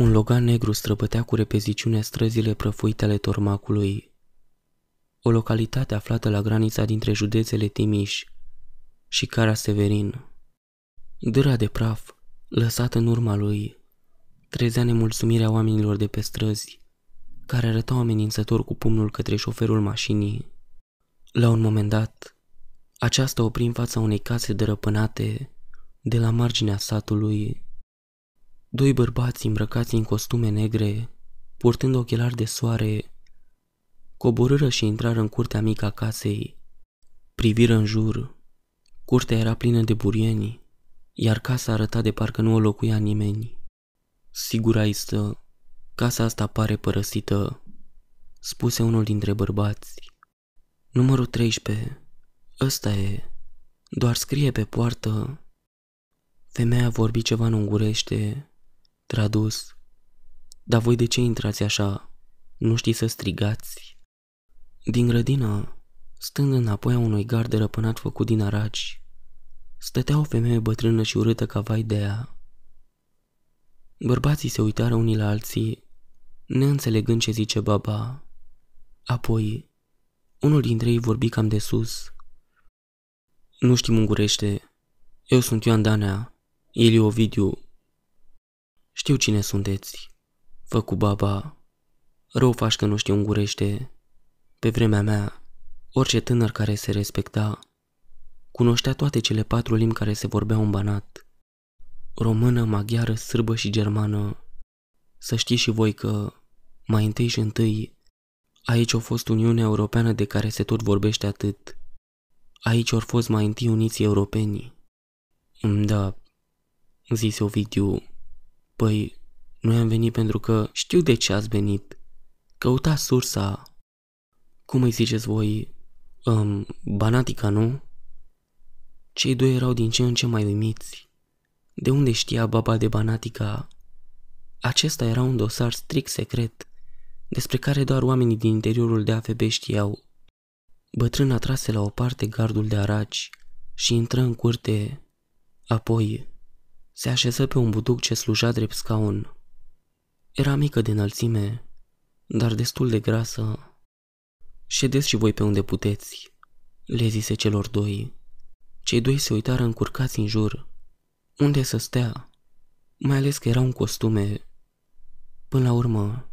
Un logan negru străbătea cu repeziciune străzile prăfuite ale Tormacului, o localitate aflată la granița dintre județele Timiș și Cara Severin. Dâra de praf, lăsată în urma lui, trezea nemulțumirea oamenilor de pe străzi, care arătau amenințător cu pumnul către șoferul mașinii. La un moment dat, aceasta opri în fața unei case dărăpânate de la marginea satului. Doi bărbați îmbrăcați în costume negre, purtând ochelari de soare, coborâră și intrară în curtea mică a casei. Priviră în jur. Curtea era plină de burieni, iar casa arăta de parcă nu o locuia nimeni. Sigur ai stă, casa asta pare părăsită, spuse unul dintre bărbați. Numărul 13, ăsta e, doar scrie pe poartă. Femeia vorbi ceva în ungurește, Tradus. Dar voi de ce intrați așa? Nu știți să strigați? Din grădină, stând înapoi a unui gard răpânat făcut din araci, stătea o femeie bătrână și urâtă ca vai de ea. Bărbații se uitară unii la alții, neînțelegând ce zice baba. Apoi, unul dintre ei vorbi cam de sus. Nu știm ungurește. Eu sunt Ioan Danea, el e Ovidiu, știu cine sunteți. Făcu baba. Rău faci că nu știu ungurește. Pe vremea mea, orice tânăr care se respecta, cunoștea toate cele patru limbi care se vorbeau în Banat. Română, maghiară, sârbă și germană. Să știți și voi că, mai întâi și întâi, aici a fost Uniunea Europeană de care se tot vorbește atât. Aici au fost mai întâi uniții europenii. Da, zise Ovidiu, Păi, noi am venit pentru că știu de ce ați venit. Căutați sursa. Cum îi ziceți voi? Um, banatica, nu? Cei doi erau din ce în ce mai uimiți. De unde știa baba de banatica? Acesta era un dosar strict secret, despre care doar oamenii din interiorul de AFB știau. Bătrâna trase la o parte gardul de araci și intră în curte. Apoi, se așeză pe un buduc ce sluja drept scaun. Era mică de înălțime, dar destul de grasă. Ședeți și voi pe unde puteți, le zise celor doi. Cei doi se uitară încurcați în jur. Unde să stea? Mai ales că erau în costume. Până la urmă,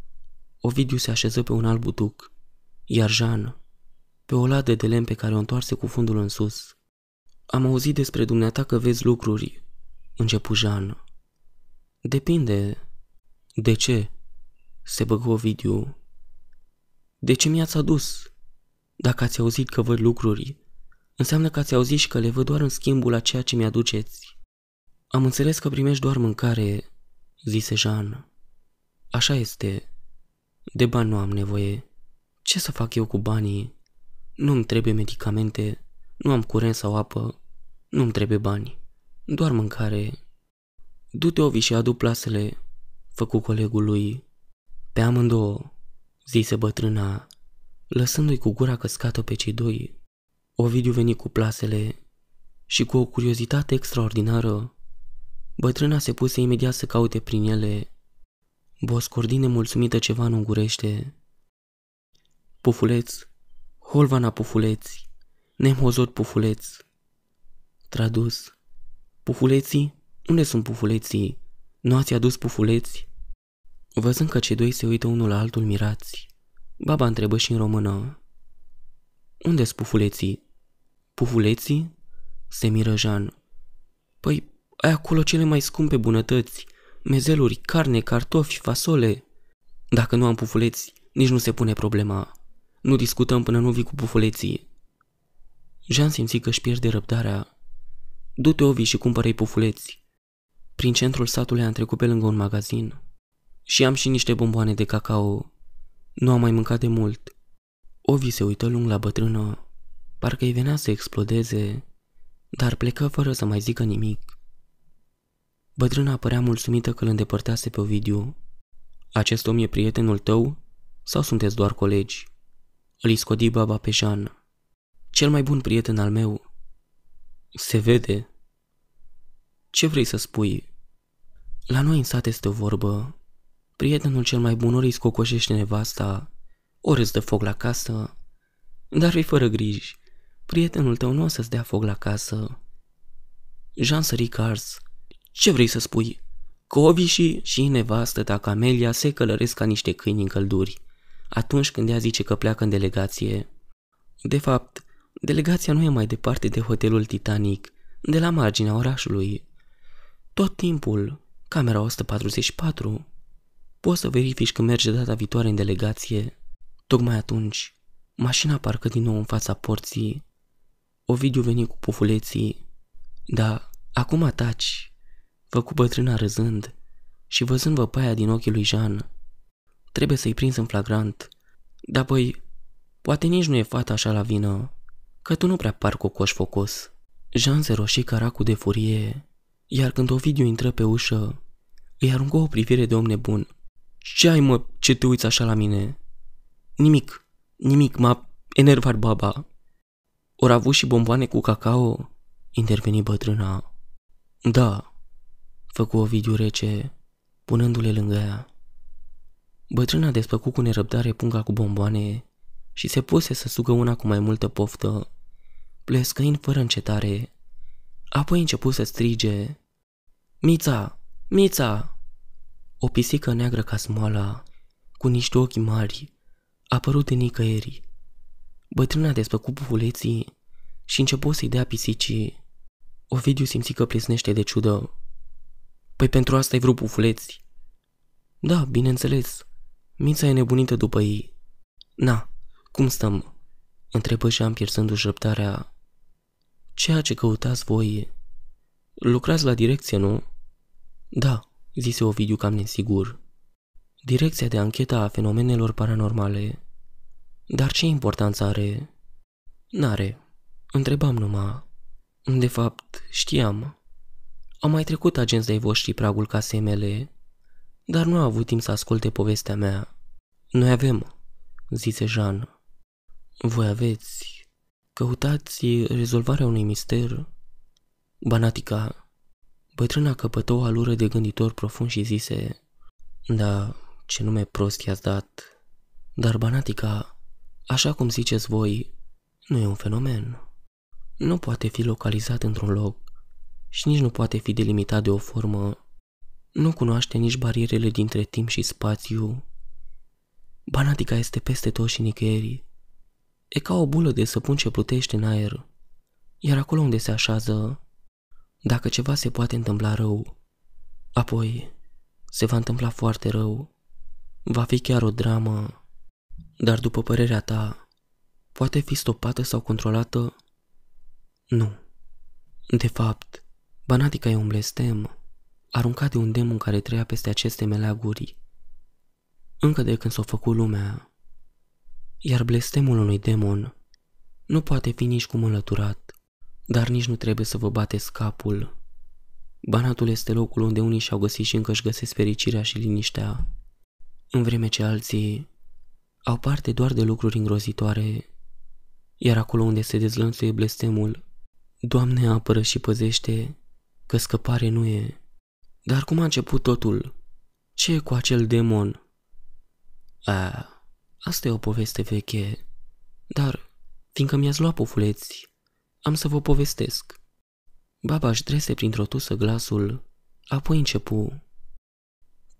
Ovidiu se așeză pe un alt butuc, iar Jean, pe o ladă de lemn pe care o întoarse cu fundul în sus. Am auzit despre dumneata că vezi lucruri Începu Jean. Depinde. De ce? Se băgă Ovidiu. De ce mi-ați adus? Dacă ați auzit că văd lucruri, înseamnă că ați auzit și că le văd doar în schimbul a ceea ce mi-aduceți. Am înțeles că primești doar mâncare, zise Jean. Așa este. De bani nu am nevoie. Ce să fac eu cu banii? Nu-mi trebuie medicamente, nu am curent sau apă, nu-mi trebuie bani. Doar mâncare. Du-te, Ovi, și adu plasele, făcu colegul lui. Pe amândouă, zise bătrâna, lăsându-i cu gura căscată pe cei doi. Ovidiu veni cu plasele și cu o curiozitate extraordinară, bătrâna se puse imediat să caute prin ele. Boscordine mulțumită ceva în ungurește. Pufuleț, holvana pufuleți, nemhozot pufuleț. Tradus, Pufuleții? Unde sunt pufuleții? Nu ați adus pufuleți? Văzând că cei doi se uită unul la altul mirați, baba întrebă și în română. unde sunt pufuleții? Pufuleții? Se miră Jean. Păi, ai acolo cele mai scumpe bunătăți, mezeluri, carne, cartofi, fasole. Dacă nu am pufuleți, nici nu se pune problema. Nu discutăm până nu vii cu pufuleții. Jean simți că își pierde răbdarea Du-te, Ovi, și cumpără-i pufuleți. Prin centrul satului am trecut pe lângă un magazin. Și am și niște bomboane de cacao. Nu am mai mâncat de mult. Ovi se uită lung la bătrână. Parcă îi venea să explodeze, dar plecă fără să mai zică nimic. Bătrâna părea mulțumită că îl îndepărtase pe Ovidiu. Acest om e prietenul tău sau sunteți doar colegi? Îl scodi baba pe Jean. Cel mai bun prieten al meu, se vede. Ce vrei să spui? La noi în sat este o vorbă. Prietenul cel mai bun ori îi scocoșește nevasta, ori îți dă foc la casă, dar fi fără griji. Prietenul tău nu o să-ți dea foc la casă. Jean Săricars, ce vrei să spui? Covi și, și nevastă ta Camelia se călăresc ca niște câini în călduri, atunci când ea zice că pleacă în delegație. De fapt, delegația nu e mai departe de hotelul Titanic, de la marginea orașului. Tot timpul, camera 144. Poți să verifici că merge data viitoare în delegație. Tocmai atunci, mașina parcă din nou în fața porții. Ovidiu veni cu pufuleții. Da, acum ataci, făcu bătrâna râzând și văzând văpaia din ochii lui Jean. Trebuie să-i prins în flagrant. Dar păi, poate nici nu e fata așa la vină, că tu nu prea par cocoș focos. Jean se roșii caracul de furie, iar când Ovidiu intră pe ușă, îi aruncă o privire de om nebun. Ce ai, mă, ce te uiți așa la mine? Nimic, nimic, m-a enervat baba. Ori avut și bomboane cu cacao? Interveni bătrâna. Da, făcu Ovidiu rece, punându-le lângă ea. Bătrâna despăcu cu nerăbdare punga cu bomboane și se puse să sugă una cu mai multă poftă, plescăind fără încetare. Apoi început să strige. Mița! Mița! O pisică neagră ca smoala, cu niște ochi mari, a apărut în nicăieri. Bătrâna despăcu pufuleții și început să-i dea pisicii. Ovidiu simți că plesnește de ciudă. Păi pentru asta ai vrut pufuleți? Da, bineînțeles. Mița e nebunită după ei. Na, cum stăm? Întrebă Jean pierzându-și răbdarea. Ceea ce căutați voi... Lucrați la direcție, nu? Da, zise Ovidiu cam nesigur. Direcția de anchetă a fenomenelor paranormale. Dar ce importanță are? N-are. Întrebam numai. De fapt, știam. Au mai trecut agenți de-ai voștri pragul casei mele, dar nu a avut timp să asculte povestea mea. Noi avem, zise Jean. Voi aveți. Căutați rezolvarea unui mister. Banatica. Bătrâna căpătă o alură de gânditor profund și zise Da, ce nume prost i-ați dat. Dar Banatica, așa cum ziceți voi, nu e un fenomen. Nu poate fi localizat într-un loc și nici nu poate fi delimitat de o formă. Nu cunoaște nici barierele dintre timp și spațiu. Banatica este peste tot și nicăieri. E ca o bulă de săpun ce plutește în aer. Iar acolo unde se așează, dacă ceva se poate întâmpla rău, apoi se va întâmpla foarte rău. Va fi chiar o dramă. Dar după părerea ta, poate fi stopată sau controlată? Nu. De fapt, Banatica e un blestem, aruncat de un demon care trăia peste aceste meleaguri. Încă de când s-a făcut lumea, iar blestemul unui demon nu poate fi nici cum înlăturat, dar nici nu trebuie să vă bateți capul. Banatul este locul unde unii și-au găsit și încă își găsesc fericirea și liniștea, în vreme ce alții au parte doar de lucruri îngrozitoare, iar acolo unde se dezlănțuie blestemul, Doamne apără și păzește că scăpare nu e. Dar cum a început totul? Ce e cu acel demon? A, asta e o poveste veche. Dar, fiindcă mi-ați luat pofuleți, am să vă povestesc. Babaș își drese printr-o tusă glasul, apoi începu.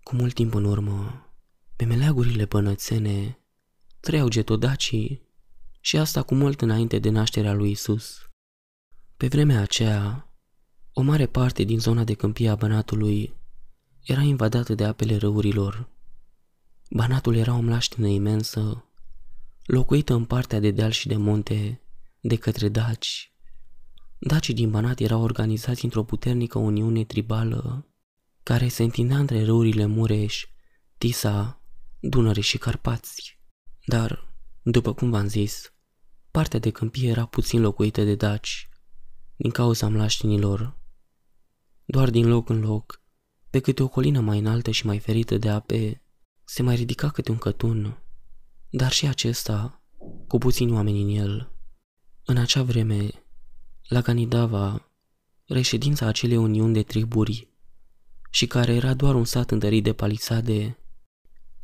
Cu mult timp în urmă, pe meleagurile bănățene, trăiau getodacii și asta cu mult înainte de nașterea lui Isus. Pe vremea aceea, o mare parte din zona de câmpie a Banatului era invadată de apele râurilor. Banatul era o mlaștină imensă, locuită în partea de deal și de munte de către daci. Dacii din Banat erau organizați într-o puternică uniune tribală care se întindea între râurile Mureș, Tisa, Dunăre și Carpați. Dar, după cum v-am zis, partea de câmpie era puțin locuită de daci, din cauza mlaștinilor doar din loc în loc, pe câte o colină mai înaltă și mai ferită de ape, se mai ridica câte un cătun, dar și acesta, cu puțini oameni în el. În acea vreme, la Ganidava, reședința acelei uniuni de triburi, și care era doar un sat întărit de palisade,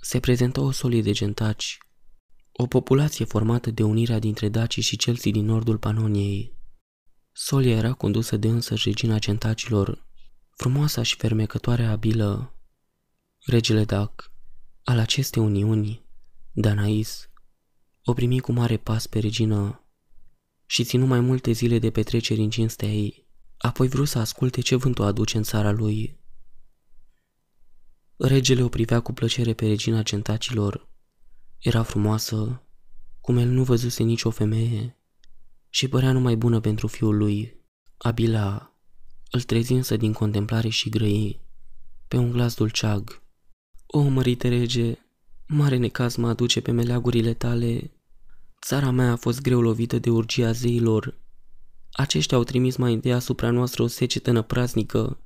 se prezentă o solie de gentaci, o populație formată de unirea dintre dacii și celții din nordul Panoniei. Solia era condusă de însă regina gentacilor, frumoasa și fermecătoare abilă. Regele Dac, al acestei uniuni, Danais, o primi cu mare pas pe regină și ținu mai multe zile de petreceri în cinstea ei. Apoi vrut să asculte ce vânt o aduce în țara lui. Regele o privea cu plăcere pe regina centacilor. Era frumoasă, cum el nu văzuse nicio femeie și părea numai bună pentru fiul lui. Abila îl trezi însă din contemplare și grăi pe un glas dulceag. O, mărite rege, mare necaz mă aduce pe meleagurile tale. Țara mea a fost greu lovită de urgia zeilor. Aceștia au trimis mai întâi asupra noastră o secetă năpraznică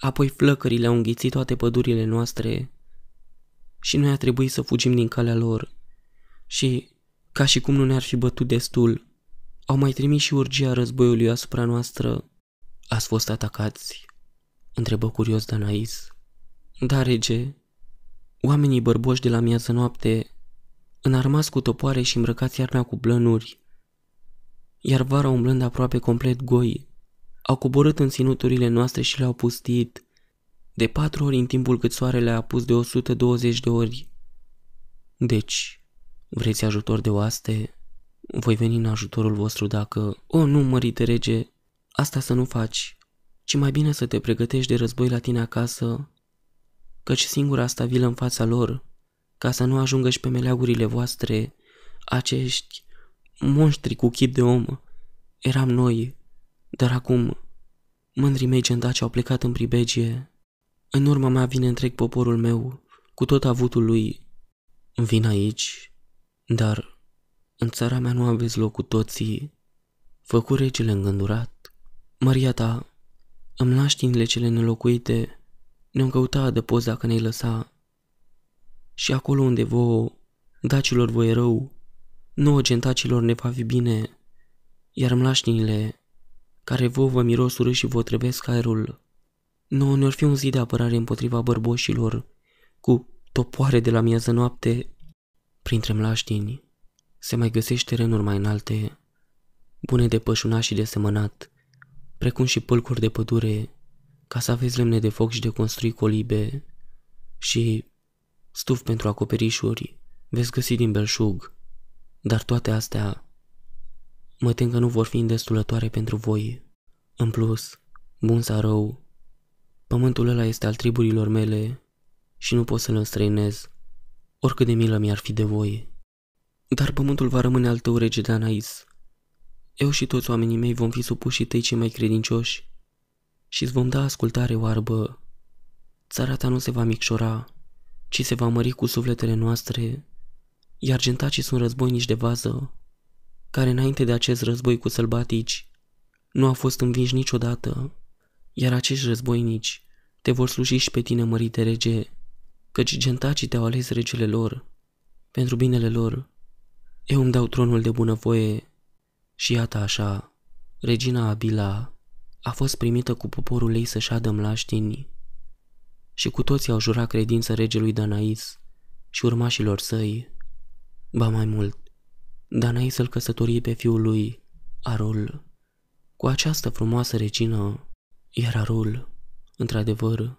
Apoi flăcările au înghițit toate pădurile noastre și noi a trebuit să fugim din calea lor. Și, ca și cum nu ne-ar fi bătut destul, au mai trimis și urgia războiului asupra noastră. Ați fost atacați? Întrebă curios Danais. Da, rege. Oamenii bărboși de la miază noapte, înarmați cu topoare și îmbrăcați iarna cu blănuri, iar vara umblând aproape complet goi, au coborât în ținuturile noastre și le-au pustit. De patru ori în timpul cât soarele a pus de 120 de ori. Deci, vreți ajutor de oaste? Voi veni în ajutorul vostru dacă... O, nu, mărite rege, asta să nu faci, ci mai bine să te pregătești de război la tine acasă, căci singura asta vilă în fața lor, ca să nu ajungă și pe meleagurile voastre acești monștri cu chip de om. Eram noi, dar acum, mândrii mei gendaci au plecat în pribegie. În urma mea vine întreg poporul meu, cu tot avutul lui. Vin aici, dar în țara mea nu aveți loc cu toții. Făcu regele îngândurat. Maria ta, îmi lași inile cele nelocuite, ne-am căuta adăpost dacă ne-ai lăsa. Și acolo unde vouă, dacilor voi rău, nouă gentacilor ne va fi bine, iar mlaștinile care vă miros urât și vă trăvesc aerul. Nu ne-or fi un zi de apărare împotriva bărboșilor, cu topoare de la miază noapte. Printre mlaștini se mai găsește terenuri mai înalte, bune de pășunat și de semănat, precum și pâlcuri de pădure, ca să aveți lemne de foc și de construi colibe și stuf pentru acoperișuri veți găsi din belșug, dar toate astea Mă tem că nu vor fi îndestulătoare pentru voi. În plus, bun sau rău, pământul ăla este al triburilor mele și nu pot să-l înstrăinez, oricât de milă mi-ar fi de voi. Dar pământul va rămâne al tău, rege de Anais. Eu și toți oamenii mei vom fi supuși tăi cei mai credincioși și îți vom da ascultare oarbă. Țara ta nu se va micșora, ci se va mări cu sufletele noastre, iar gentacii sunt războinici de vază care înainte de acest război cu sălbatici nu a fost învinși niciodată, iar acești războinici te vor sluji și pe tine, mărite rege, căci gentacii te-au ales regele lor, pentru binele lor. Eu îmi dau tronul de bunăvoie și iată așa, regina Abila a fost primită cu poporul ei să șadă mlaștini și cu toții au jurat credință regelui Danais și urmașilor săi. Ba mai mult, Danai să-l căsătorie pe fiul lui, Arul, cu această frumoasă regină, iar Arul, într-adevăr,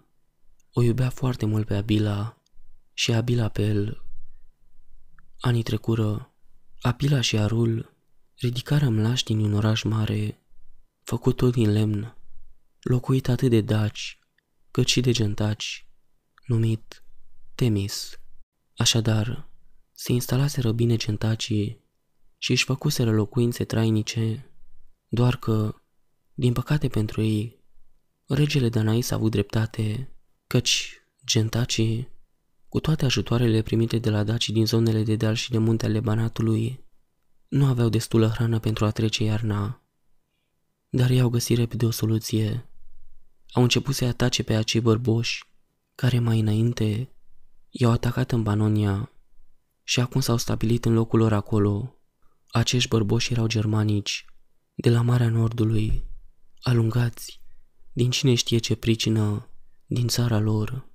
o iubea foarte mult pe Abila și Abila pe el. Anii trecură, Abila și Arul ridicară mlași din un oraș mare, făcut tot din lemn, locuit atât de daci, cât și de gentaci, numit Temis. Așadar, se instalaseră bine gentacii și își făcuseră locuințe trainice, doar că, din păcate pentru ei, regele Danais a avut dreptate, căci gentacii, cu toate ajutoarele primite de la dacii din zonele de deal și de munte ale Banatului, nu aveau destulă hrană pentru a trece iarna. Dar ei au găsit repede o soluție. Au început să atace pe acei bărboși, care mai înainte i-au atacat în Banonia și acum s-au stabilit în locul lor acolo, acești bărboși erau germanici, de la Marea Nordului, alungați, din cine știe ce pricină, din țara lor.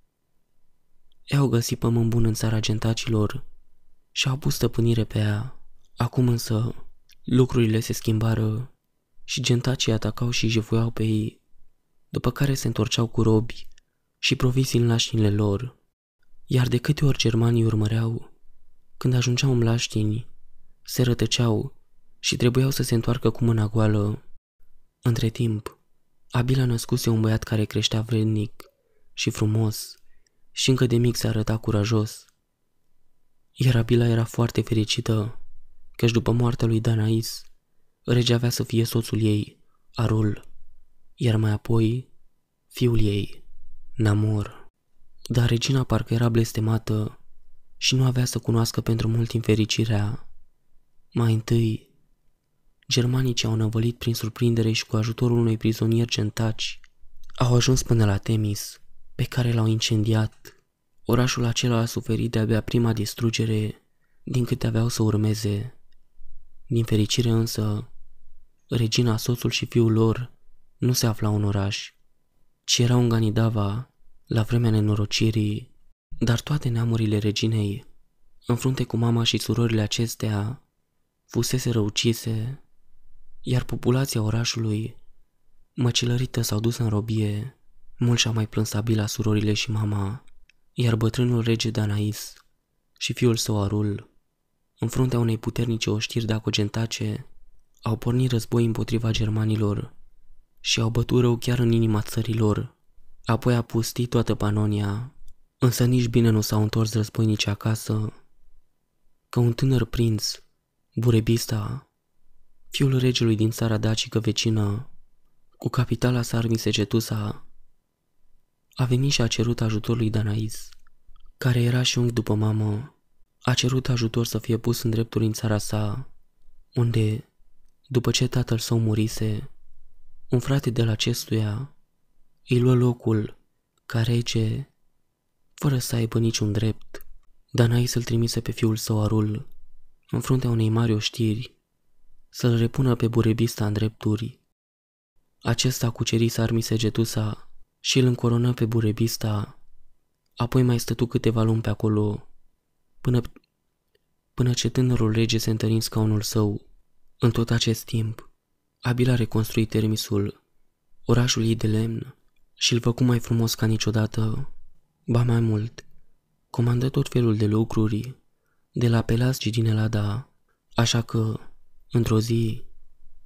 I-au găsit pământ bun în țara gentacilor și au pus stăpânire pe ea. Acum însă lucrurile se schimbară și gentacii atacau și jefuiau pe ei, după care se întorceau cu robi și provizii în lașinile lor. Iar de câte ori germanii urmăreau, când ajungeau în laștini, se rătăceau și trebuiau să se întoarcă cu mâna goală. Între timp, Abila născuse un băiat care creștea vrednic și frumos și încă de mic se arăta curajos. Iar Abila era foarte fericită, căci după moartea lui Danais, regea avea să fie soțul ei, Arul, iar mai apoi fiul ei, Namor. Dar regina parcă era blestemată și nu avea să cunoască pentru mult infericirea. Mai întâi, germanii ce au năvălit prin surprindere și cu ajutorul unui prizonier centaci, au ajuns până la Temis, pe care l-au incendiat. Orașul acela a suferit de-abia prima distrugere din câte aveau să urmeze. Din fericire însă, regina, soțul și fiul lor nu se aflau în oraș, ci erau în Ganidava, la vremea nenorocirii, dar toate neamurile reginei, în frunte cu mama și surorile acestea, fusese răucise, iar populația orașului, măcelărită s-au dus în robie, mult și-a mai plâns Abila surorile și mama, iar bătrânul rege Danais și fiul său Arul, în fruntea unei puternice oștiri de acogentace, au pornit război împotriva germanilor și au bătut rău chiar în inima țărilor. Apoi a pustit toată Panonia, însă nici bine nu s-au întors războinici acasă, că un tânăr prinț, Burebista, fiul regelui din țara dacică vecină, cu capitala Sarmisegetusa, a venit și a cerut ajutor lui Danais, care era și unghi după mamă. A cerut ajutor să fie pus în drepturi în țara sa, unde, după ce tatăl său murise, un frate de la acestuia îi luă locul ca rege, fără să aibă niciun drept. Danais îl trimise pe fiul său Arul, în fruntea unei mari oștiri, să-l repună pe burebista în drepturi. Acesta cuceri Sarmisegetusa și îl încoronă pe Burebista, apoi mai stătu câteva luni pe acolo, până, până ce tânărul rege se întări în scaunul său. În tot acest timp, Abil a reconstruit Termisul, orașul ei de lemn, și îl făcu mai frumos ca niciodată. Ba mai mult, comandă tot felul de lucruri, de la Pelasgi din Elada, așa că, într-o zi,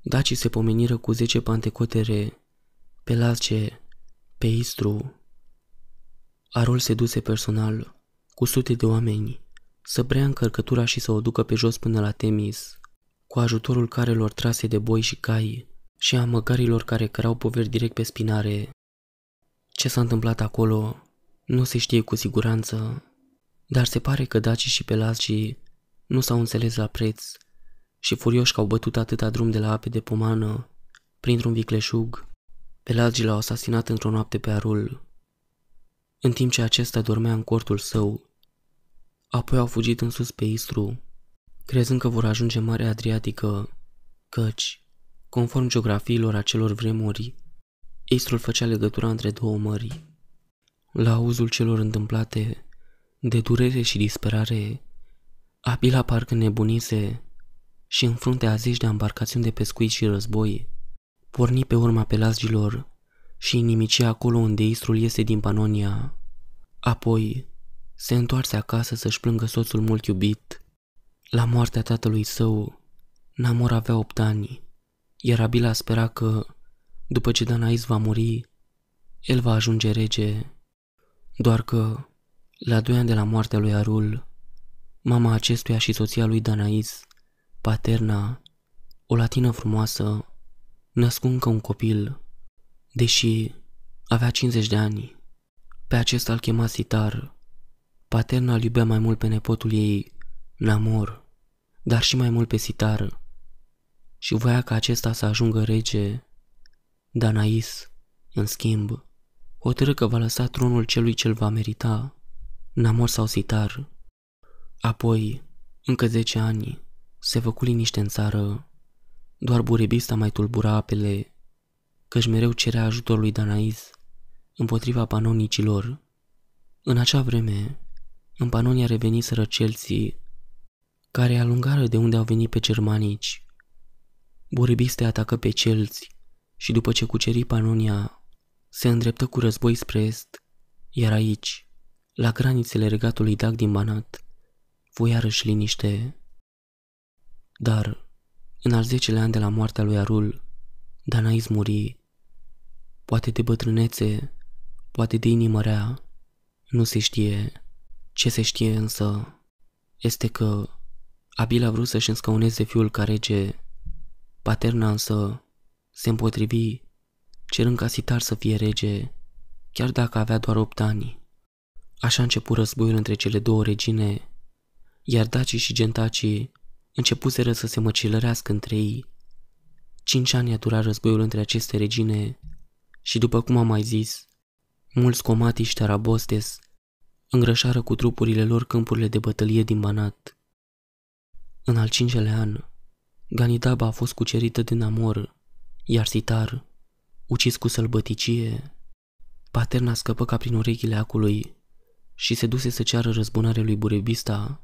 dacii se pomeniră cu zece pantecotere, Pelasge, pe Istru, Arul se duse personal, cu sute de oameni, să preia încărcătura și să o ducă pe jos până la Temis, cu ajutorul carelor trase de boi și cai și a măgarilor care cărau poveri direct pe spinare. Ce s-a întâmplat acolo nu se știe cu siguranță, dar se pare că dacii și pelasgii nu s-au înțeles la preț și furioși că au bătut atâta drum de la ape de pomană printr-un vicleșug Pelagii l-au asasinat într-o noapte pe Arul, în timp ce acesta dormea în cortul său. Apoi au fugit în sus pe Istru, crezând că vor ajunge Marea Adriatică, căci, conform geografiilor acelor vremuri, Istrul făcea legătura între două mări. La auzul celor întâmplate, de durere și disperare, Abila parcă nebunise și în fruntea zeci de embarcațiuni de pescuit și război, porni pe urma pelasgilor și inimici acolo unde Istrul iese din Panonia. Apoi se întoarse acasă să-și plângă soțul mult iubit. La moartea tatălui său, Namor avea opt ani, iar Abila spera că, după ce Danais va muri, el va ajunge rege. Doar că, la doi ani de la moartea lui Arul, mama acestuia și soția lui Danais, paterna, o latină frumoasă, născu încă un copil, deși avea 50 de ani. Pe acesta îl chema Sitar. Paterna îl iubea mai mult pe nepotul ei, Namor, dar și mai mult pe Sitar. Și voia ca acesta să ajungă rege. Danais, în schimb, hotărâ că va lăsa tronul celui ce-l va merita, Namor sau Sitar. Apoi, încă zece ani, se făcu liniște în țară doar burebista mai tulbura apele, căci mereu cerea lui Danais împotriva panonicilor. În acea vreme, în Panonia reveniseră celții, care alungară de unde au venit pe germanici. Burebiste atacă pe celți și după ce cuceri Panonia, se îndreptă cu război spre est, iar aici, la granițele regatului Dag din Banat, fu iarăși liniște. Dar, în al zecele an de la moartea lui Arul, Danais muri, poate de bătrânețe, poate de inimă rea, nu se știe. Ce se știe însă este că Abil a vrut să-și înscăuneze fiul ca rege, paterna însă se împotrivi, cerând ca Sitar să fie rege, chiar dacă avea doar opt ani. Așa a început războiul între cele două regine, iar dacii și gentacii începuseră să se măcilărească între ei. Cinci ani a durat războiul între aceste regine și, după cum am mai zis, mulți comati și tarabostes îngrășară cu trupurile lor câmpurile de bătălie din Banat. În al cincelea an, Ganidaba a fost cucerită de Namor, iar Sitar, ucis cu sălbăticie, paterna scăpă ca prin urechile acului și se duse să ceară răzbunare lui Burebista.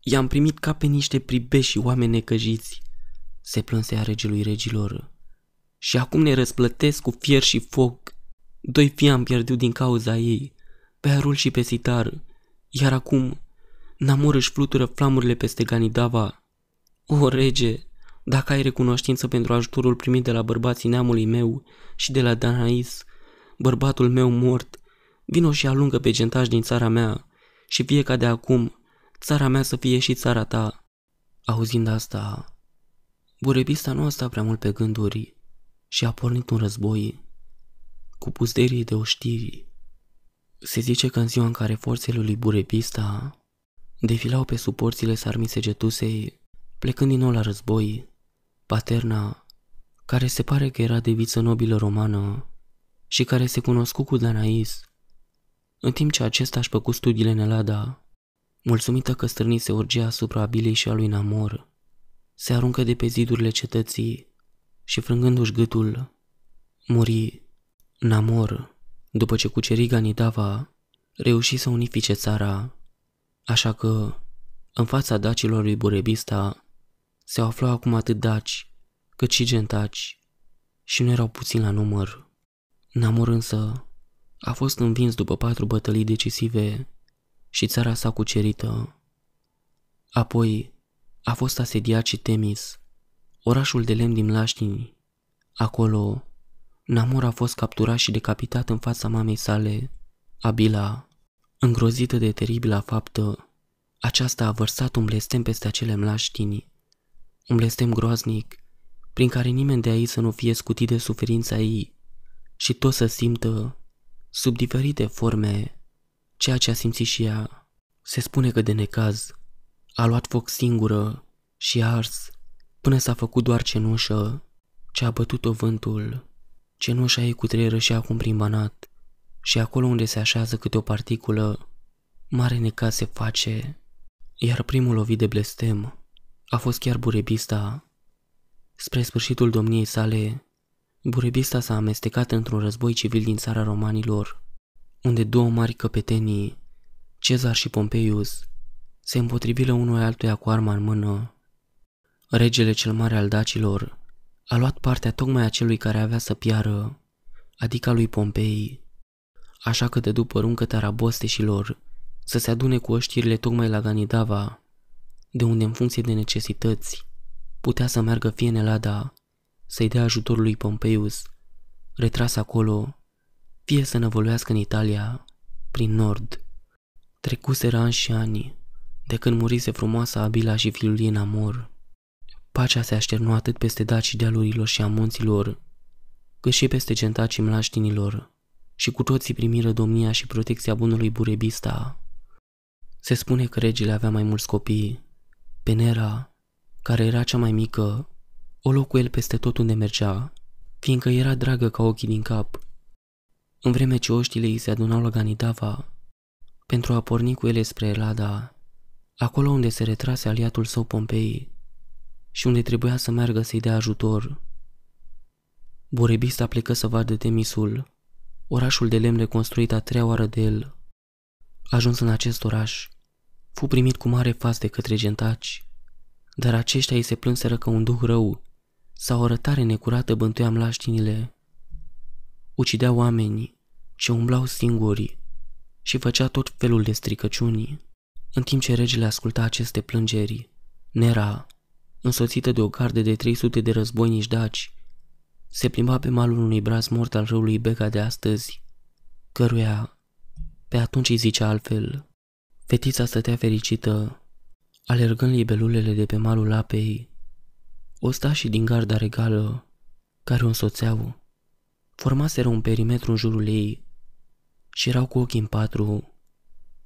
I-am primit ca pe niște pribeși și oameni necăjiți, se plânsea regelui regilor. Și acum ne răsplătesc cu fier și foc. Doi fii am pierdut din cauza ei, pe Arul și pe Sitar, iar acum Namor își flutură flamurile peste Ganidava. O, rege, dacă ai recunoștință pentru ajutorul primit de la bărbații neamului meu și de la Danais, bărbatul meu mort, vino și alungă pe gentași din țara mea și fie ca de acum țara mea să fie și țara ta. Auzind asta, burebista nu a stat prea mult pe gânduri și a pornit un război cu puzderii de oștiri. Se zice că în ziua în care forțele lui Burebista defilau pe suporțile sarmise getusei, plecând din nou la război, paterna, care se pare că era de viță nobilă romană și care se cunoscu cu Danais, în timp ce acesta își făcut studiile în Elada, mulțumită că strânise urgea asupra Abilei și a lui Namor, se aruncă de pe zidurile cetății și frângându-și gâtul, muri Namor, după ce cuceri Ganidava, reuși să unifice țara, așa că, în fața dacilor lui Burebista, se aflau acum atât daci, cât și gentaci, și nu erau puțin la număr. Namor însă a fost învins după patru bătălii decisive și țara sa cucerită. Apoi a fost asediat și Temis, orașul de lemn din Laștini. Acolo, Namor a fost capturat și decapitat în fața mamei sale, Abila. Îngrozită de teribila faptă, aceasta a vărsat un blestem peste acele mlaștini, un blestem groaznic, prin care nimeni de aici să nu fie scutit de suferința ei și tot să simtă, sub diferite forme, ceea ce a simțit și ea. Se spune că de necaz a luat foc singură și a ars până s-a făcut doar cenușă ce a bătut-o vântul. Cenușa ei cutrieră și acum prin banat și acolo unde se așează câte o particulă, mare necaz se face. Iar primul lovit de blestem a fost chiar Burebista. Spre sfârșitul domniei sale, Burebista s-a amestecat într-un război civil din țara romanilor, unde două mari căpetenii, Cezar și Pompeius, se împotrivilă unul altuia cu arma în mână. Regele cel mare al dacilor a luat partea tocmai a celui care avea să piară, adică lui Pompei, așa că de după runcă tarabosteșilor să se adune cu oștirile tocmai la Ganidava, de unde în funcție de necesități putea să meargă fie în Elada, să-i dea ajutorul lui Pompeius, retras acolo, fie să năvăluiască în Italia, prin nord. Trecuseră ani și ani, de când murise frumoasa Abila și fiul ei în amor. Pacea se așternu atât peste dacii dealurilor și a munților, cât și peste gentacii mlaștinilor, și cu toții primiră domnia și protecția bunului Burebista. Se spune că regele avea mai mulți copii. Penera, care era cea mai mică, o luă cu el peste tot unde mergea, fiindcă era dragă ca ochii din cap. În vreme ce oștile îi se adunau la Ganidava, pentru a porni cu ele spre Elada, acolo unde se retrase aliatul său Pompei și unde trebuia să meargă să-i dea ajutor. Burebista plecă să vadă Temisul, orașul de lemn reconstruit a treia oară de el. Ajuns în acest oraș, fu primit cu mare faz de către gentaci, dar aceștia îi se plânseră că un duh rău sau o rătare necurată bântuia mlaștinile. Ucidea oameni ce umblau singuri și făcea tot felul de stricăciuni. În timp ce regele asculta aceste plângeri, Nera, însoțită de o gardă de 300 de războinici daci, se plimba pe malul unui braz mort al râului Bega de astăzi, căruia, pe atunci îi zicea altfel, fetița stătea fericită, alergând libelulele de pe malul apei, ostașii din garda regală, care o însoțeau, formaseră un perimetru în jurul ei și erau cu ochii în patru,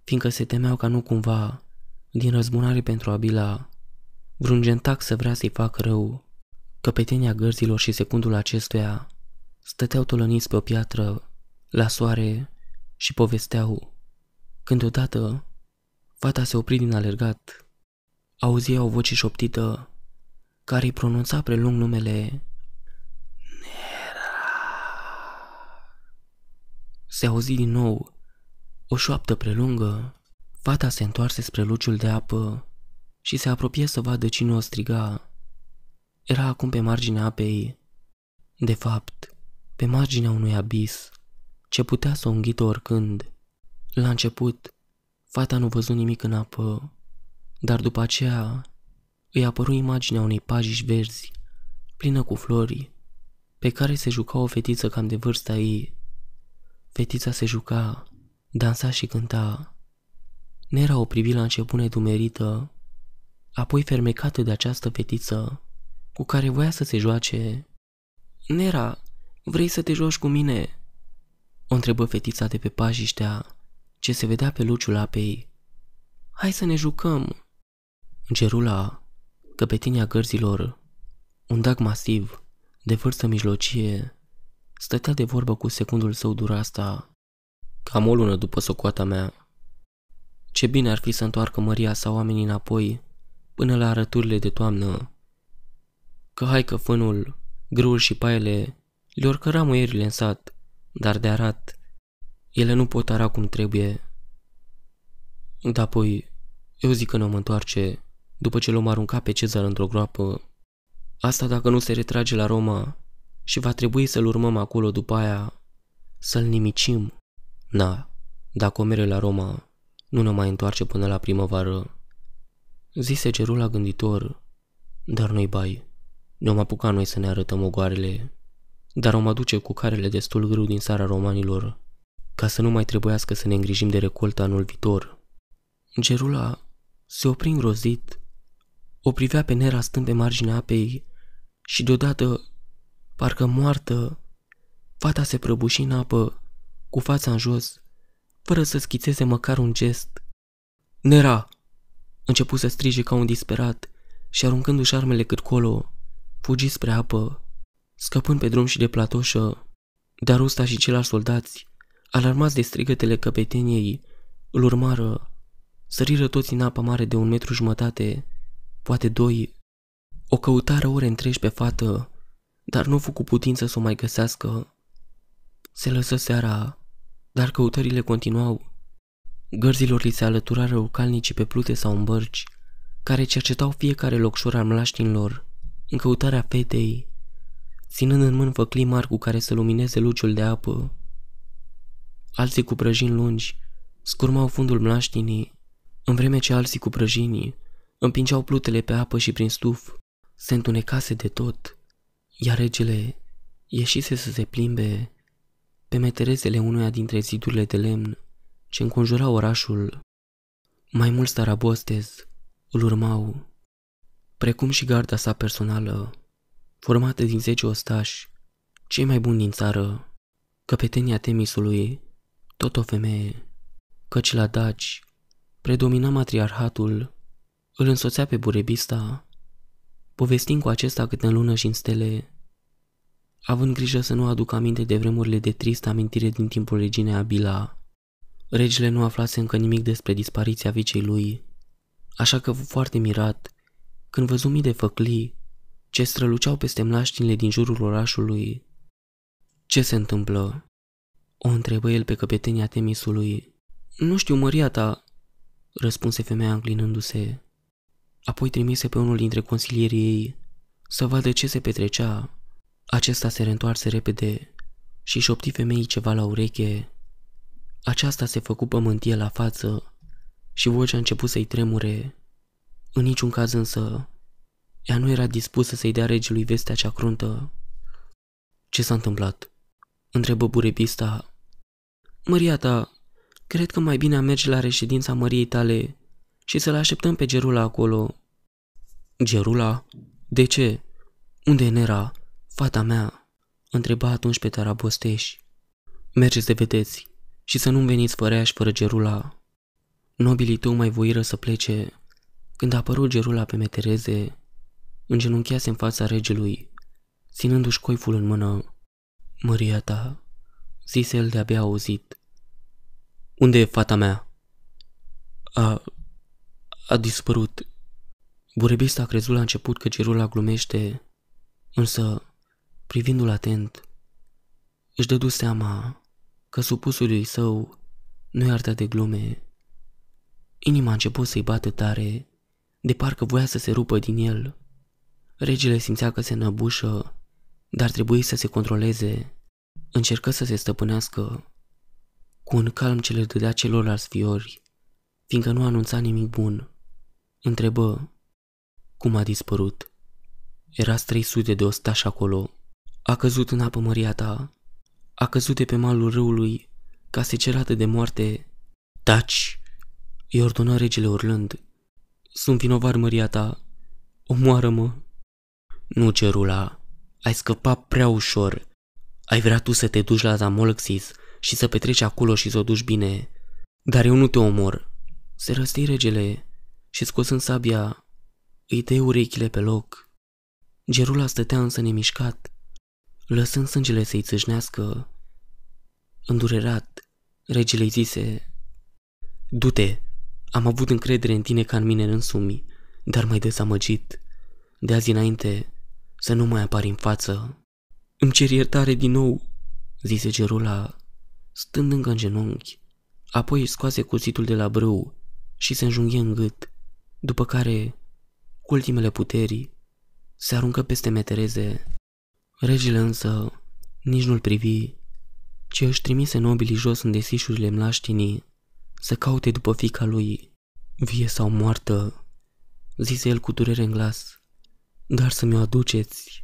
fiindcă se temeau ca nu cumva, din răzbunare pentru Abila, vreun gentac să vrea să-i facă rău. Căpetenia gărzilor și secundul acestuia stăteau tolăniți pe o piatră, la soare și povesteau. Când odată, fata se opri din alergat, auzia o voce șoptită care îi pronunța prelung numele Nera. Se auzi din nou o șoaptă prelungă. Fata se întoarse spre luciul de apă și se apropie să vadă cine o striga. Era acum pe marginea apei. De fapt, pe marginea unui abis, ce putea să o înghită oricând. La început, fata nu văzut nimic în apă, dar după aceea îi apăru imaginea unei pajiși verzi, plină cu flori, pe care se juca o fetiță cam de vârsta ei. Fetița se juca, dansa și cânta. Nera o privi la început nedumerită, apoi fermecată de această fetiță cu care voia să se joace. Nera, vrei să te joci cu mine?" O întrebă fetița de pe pajiștea ce se vedea pe luciul apei. Hai să ne jucăm!" Gerula, căpetenia gărzilor, un dag masiv, de vârstă mijlocie, stătea de vorbă cu secundul său durasta. Cam o lună după socoata mea. Ce bine ar fi să întoarcă Maria sau oamenii înapoi până la arăturile de toamnă. Că hai că fânul, grâul și paiele le orcăra muierile în sat, dar de arat, ele nu pot ara cum trebuie. Da, apoi, eu zic că ne-om întoarce după ce l-om arunca pe Cezar într-o groapă. Asta dacă nu se retrage la Roma și va trebui să-l urmăm acolo după aia, să-l nimicim. Na, dacă o mere la Roma, nu ne mai întoarce până la primăvară. Zise Gerula gânditor, dar noi bai, ne-om apuca noi să ne arătăm ogoarele, dar om aduce cu carele destul greu din sara romanilor, ca să nu mai trebuiască să ne îngrijim de recoltă anul viitor. Gerula se opri îngrozit, o privea pe Nera stând pe marginea apei și deodată, parcă moartă, fata se prăbuși în apă, cu fața în jos, fără să schițeze măcar un gest. Nera! Începu să strige ca un disperat și aruncându-și armele cât colo, fugi spre apă, scăpând pe drum și de platoșă, dar Usta și ceilalți soldați, alarmați de strigătele căpeteniei, îl urmară, săriră toți în apa mare de un metru jumătate, poate doi, o căutară ore întregi pe fată, dar nu fu cu putință să o mai găsească. Se lăsă seara, dar căutările continuau. Gărzilor li se alăturară calnicii pe plute sau în bărci, care cercetau fiecare locșor al mlaștinilor, în căutarea fetei, ținând în mână făclii mari cu care să lumineze luciul de apă. Alții cu prăjini lungi scurmau fundul mlaștinii, în vreme ce alții cu prăjinii împingeau plutele pe apă și prin stuf, se întunecase de tot, iar regele ieșise să se plimbe pe meterezele unuia dintre zidurile de lemn ce înconjurau orașul. Mai mulți tarabostezi îl urmau, precum și garda sa personală, formată din zece ostași, cei mai buni din țară, căpetenia Temisului, tot o femeie, căci la Daci predomina matriarhatul, îl însoțea pe burebista, povestind cu acesta câte în lună și în stele, având grijă să nu aducă aminte de vremurile de tristă amintire din timpul reginei Abila, Regele nu aflase încă nimic despre dispariția vicei lui, așa că fu foarte mirat când văzu mii de făclii ce străluceau peste mlaștinile din jurul orașului. Ce se întâmplă? O întrebă el pe căpetenia Temisului. Nu știu, măria ta, răspunse femeia înclinându-se. Apoi trimise pe unul dintre consilierii ei să vadă ce se petrecea. Acesta se reîntoarse repede și șopti femeii ceva la ureche. Aceasta se făcu pământie la față și vocea a început să-i tremure. În niciun caz însă, ea nu era dispusă să-i dea regelui vestea cea cruntă. Ce s-a întâmplat? Întrebă burebista. Măria ta, cred că mai bine a merge la reședința măriei tale și să-l așteptăm pe Gerula acolo. Gerula? De ce? Unde e Nera? Fata mea? Întreba atunci pe Tarabosteș. Mergeți de vedeți și să nu-mi veniți fără ea și fără Gerula. Nobilii tău mai voiră să plece. Când a apărut Gerula pe metereze, îngenunchease în fața regelui, ținându-și coiful în mână. Măria ta, zise el de-abia auzit. Unde e fata mea? A... a dispărut. Burebista a crezut la început că Gerula glumește, însă, privindu-l atent, își dădu seama că supusului său nu i arta de glume. Inima a început să-i bată tare, de parcă voia să se rupă din el. Regele simțea că se năbușă, dar trebuie să se controleze. Încercă să se stăpânească cu un calm ce le dădea celorlalți fiori, fiindcă nu anunța nimic bun. Întrebă, cum a dispărut? Era 300 de ostași acolo. A căzut în apă măria ta. A căzut de pe malul râului, ca secerată de moarte. Taci! Îi ordonă regele urlând. Sunt vinovat, măria ta. Omoară-mă! Nu, cerula. Ai scăpat prea ușor. Ai vrea tu să te duci la Zamolxis și să petreci acolo și să o duci bine. Dar eu nu te omor. Se răstii regele și scosând sabia, îi dă urechile pe loc. Gerula stătea însă nemișcat, lăsând sângele să-i țâșnească. Îndurerat, regele îi zise, Du-te, am avut încredere în tine ca în mine însumi, dar mai dezamăgit. De azi înainte, să nu mai apari în față. Îmi cer iertare din nou, zise Gerula, stând încă în genunchi. Apoi scoase cuțitul de la brâu și se înjunghe în gât, după care, cu ultimele puteri, se aruncă peste metereze. Regele însă nici nu-l privi, ci își trimise nobilii jos în desișurile mlaștinii să caute după fica lui, vie sau moartă, zise el cu durere în glas, dar să mi-o aduceți.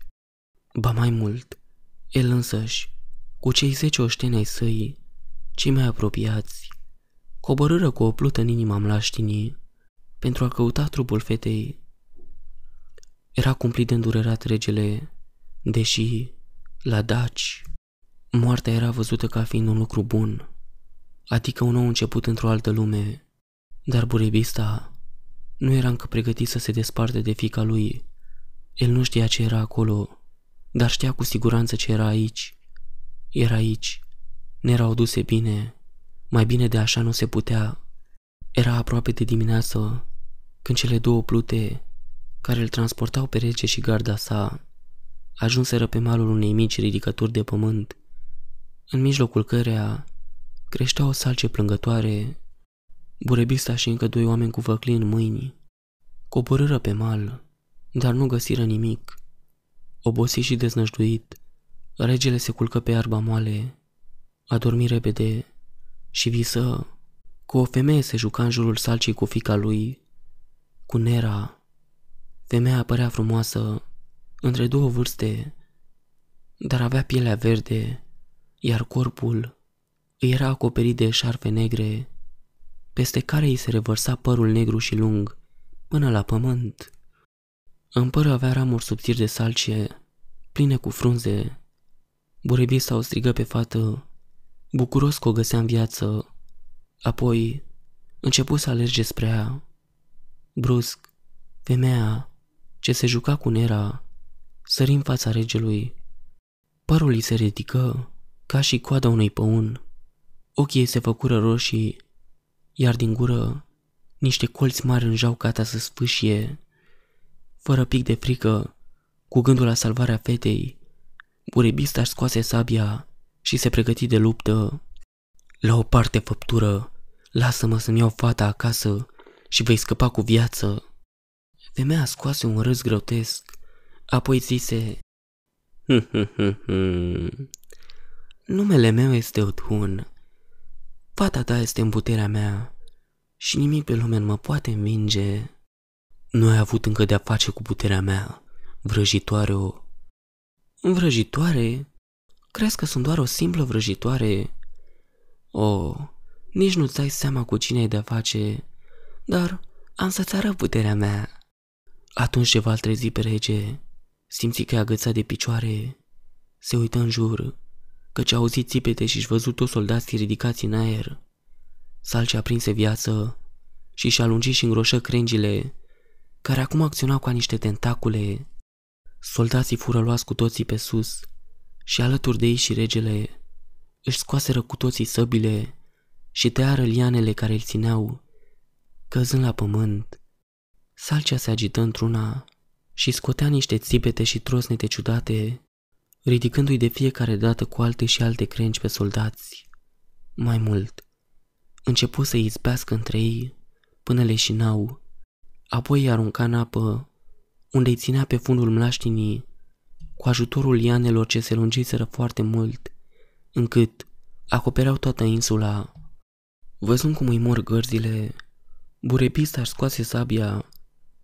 Ba mai mult, el însăși, cu cei zece oșteni ai săi, cei mai apropiați, coborâră cu o plută în inima mlaștinii pentru a căuta trupul fetei. Era cumplit de îndurerat regele, deși, la Daci, moartea era văzută ca fiind un lucru bun, adică un nou început într-o altă lume, dar burebista nu era încă pregătit să se desparte de fica lui. El nu știa ce era acolo, dar știa cu siguranță ce era aici. Era aici. Ne erau duse bine. Mai bine de așa nu se putea. Era aproape de dimineață, când cele două plute, care îl transportau pe rege și garda sa, ajunseră pe malul unei mici ridicături de pământ, în mijlocul căreia creștea o salce plângătoare, burebista și încă doi oameni cu văclii în mâini. Coborâră pe mal, dar nu găsiră nimic. Obosit și deznăjduit, regele se culcă pe iarba moale, a dormit repede și visă cu o femeie se juca în jurul salcii cu fica lui, cu Nera. Femeia părea frumoasă, între două vârste, dar avea pielea verde, iar corpul îi era acoperit de șarfe negre, peste care îi se revărsa părul negru și lung, până la pământ. În păr avea ramuri subțiri de salcie, pline cu frunze. Burebista o strigă pe fată, bucuros că o găsea în viață. Apoi început să alerge spre ea. Brusc, femeia ce se juca cu Nera sări în fața regelui. Părul îi se ridică ca și coada unui păun. Ochii ei se făcură roșii, iar din gură niște colți mari înjau gata să sfâșie. Fără pic de frică, cu gândul la salvarea fetei, burebista își scoase sabia și se pregăti de luptă. La o parte făptură, Lasă-mă să-mi iau fata acasă și vei scăpa cu viață. Femeia scoase un râs grotesc, apoi zise, Numele meu este Othun. Fata ta este în puterea mea și nimic pe lume nu mă poate învinge. Nu ai avut încă de-a face cu puterea mea, vrăjitoare o... Vrăjitoare? Crezi că sunt doar o simplă vrăjitoare? O, nici nu-ți dai seama cu cine ai de-a face, dar am să-ți arăt puterea mea. Atunci ceva îl trezi pe rege, simți că e agățat de picioare, se uită în jur, căci a auzit țipete și-și văzut toți soldații ridicați în aer. Salce aprinse viață și și-a lungit și îngroșă crengile, care acum acționau ca niște tentacule. Soldații fură luați cu toții pe sus și alături de ei și regele își scoaseră cu toții săbile și tăiară lianele care îl țineau, căzând la pământ. Salcea se agită într-una și scotea niște țipete și trosnete ciudate, ridicându-i de fiecare dată cu alte și alte crengi pe soldați. Mai mult, începu să îi izbească între ei până leșinau, apoi îi arunca în apă, unde îi ținea pe fundul mlaștinii, cu ajutorul lianelor ce se lungiseră foarte mult, încât acopereau toată insula. Văzând cum îi mor gărzile, Burepista își scoase sabia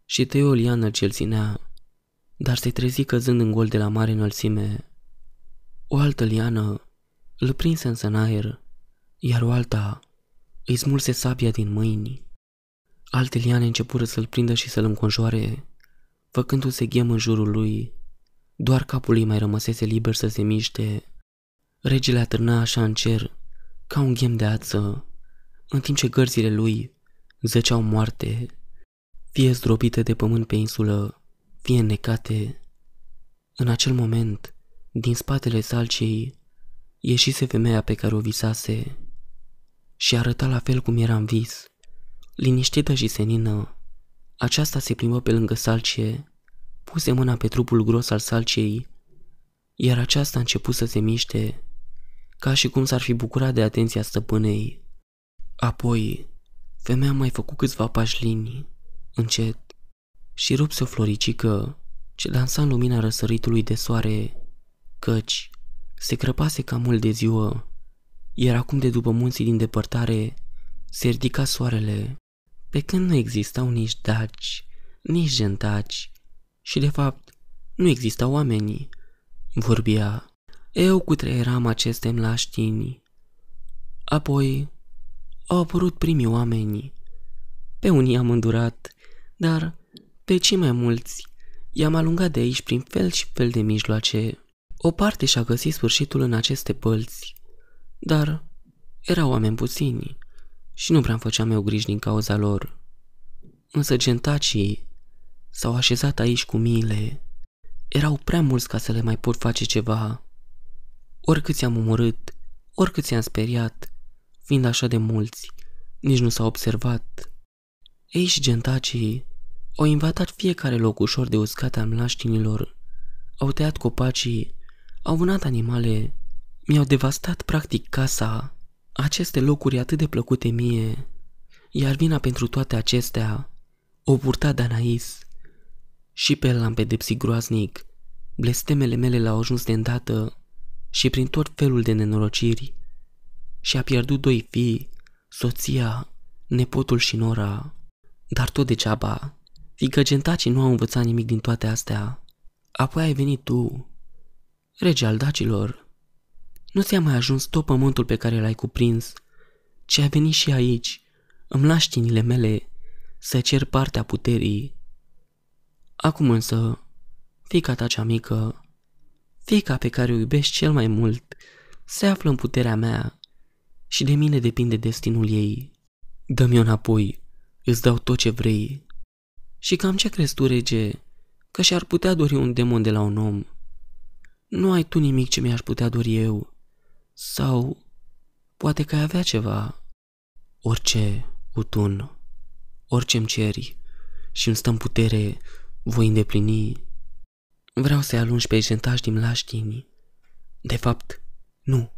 și tăie o liană ce-l ținea, dar se trezi căzând în gol de la mare înălțime. O altă liană îl prinse însă în aer, iar o alta îi smulse sabia din mâini. Alte liane începură să-l prindă și să-l înconjoare, făcându-se ghem în jurul lui. Doar capul lui mai rămăsese liber să se miște. Regele atârna așa în cer, ca un ghem de ață, în timp ce gărzile lui zăceau moarte, fie zdrobite de pământ pe insulă, fie necate. În acel moment, din spatele salcei, ieșise femeia pe care o visase și arăta la fel cum era în vis. Liniștită și senină, aceasta se plimbă pe lângă salcie, puse mâna pe trupul gros al salciei, iar aceasta a început să se miște, ca și cum s-ar fi bucurat de atenția stăpânei. Apoi, femeia mai făcut câțiva pași linii, încet, și rupse o floricică ce dansa în lumina răsăritului de soare, căci se crăpase cam mult de ziua, iar acum de după munții din depărtare se ridica soarele, pe când nu existau nici daci, nici gentaci și de fapt nu existau oamenii. Vorbia, eu cutreieram aceste mlaștini. Apoi au apărut primii oameni. Pe unii am îndurat, dar pe cei mai mulți i-am alungat de aici prin fel și fel de mijloace. O parte și-a găsit sfârșitul în aceste pălți, dar erau oameni puțini și nu prea făceam eu griji din cauza lor. Însă gentacii s-au așezat aici cu miile. Erau prea mulți ca să le mai pot face ceva. Oricât i-am omorât, oricât i-am speriat, fiind așa de mulți, nici nu s-au observat. Ei și gentacii au invadat fiecare loc ușor de uscat al mlaștinilor, au tăiat copacii, au vânat animale, mi-au devastat practic casa. Aceste locuri atât de plăcute mie, iar vina pentru toate acestea o purta Danais. Și pe el l-am pedepsit groaznic, blestemele mele l-au ajuns de îndată și prin tot felul de nenorociri și a pierdut doi fii, soția, nepotul și nora. Dar tot degeaba, fiindcă gentacii nu au învățat nimic din toate astea. Apoi ai venit tu, rege al dacilor. Nu ți-a mai ajuns tot pământul pe care l-ai cuprins, ci ai venit și aici, îmi lași tinile mele, să cer partea puterii. Acum însă, fica ta cea mică, fica pe care o iubești cel mai mult, se află în puterea mea și de mine depinde destinul ei. Dă-mi înapoi, îți dau tot ce vrei. Și cam ce crezi tu, rege, că și-ar putea dori un demon de la un om? Nu ai tu nimic ce mi-aș putea dori eu. Sau poate că ai avea ceva. Orice, Utun, orice îmi ceri și îmi stă în putere, voi îndeplini. Vreau să-i alungi pe jentași din laștini. De fapt, nu.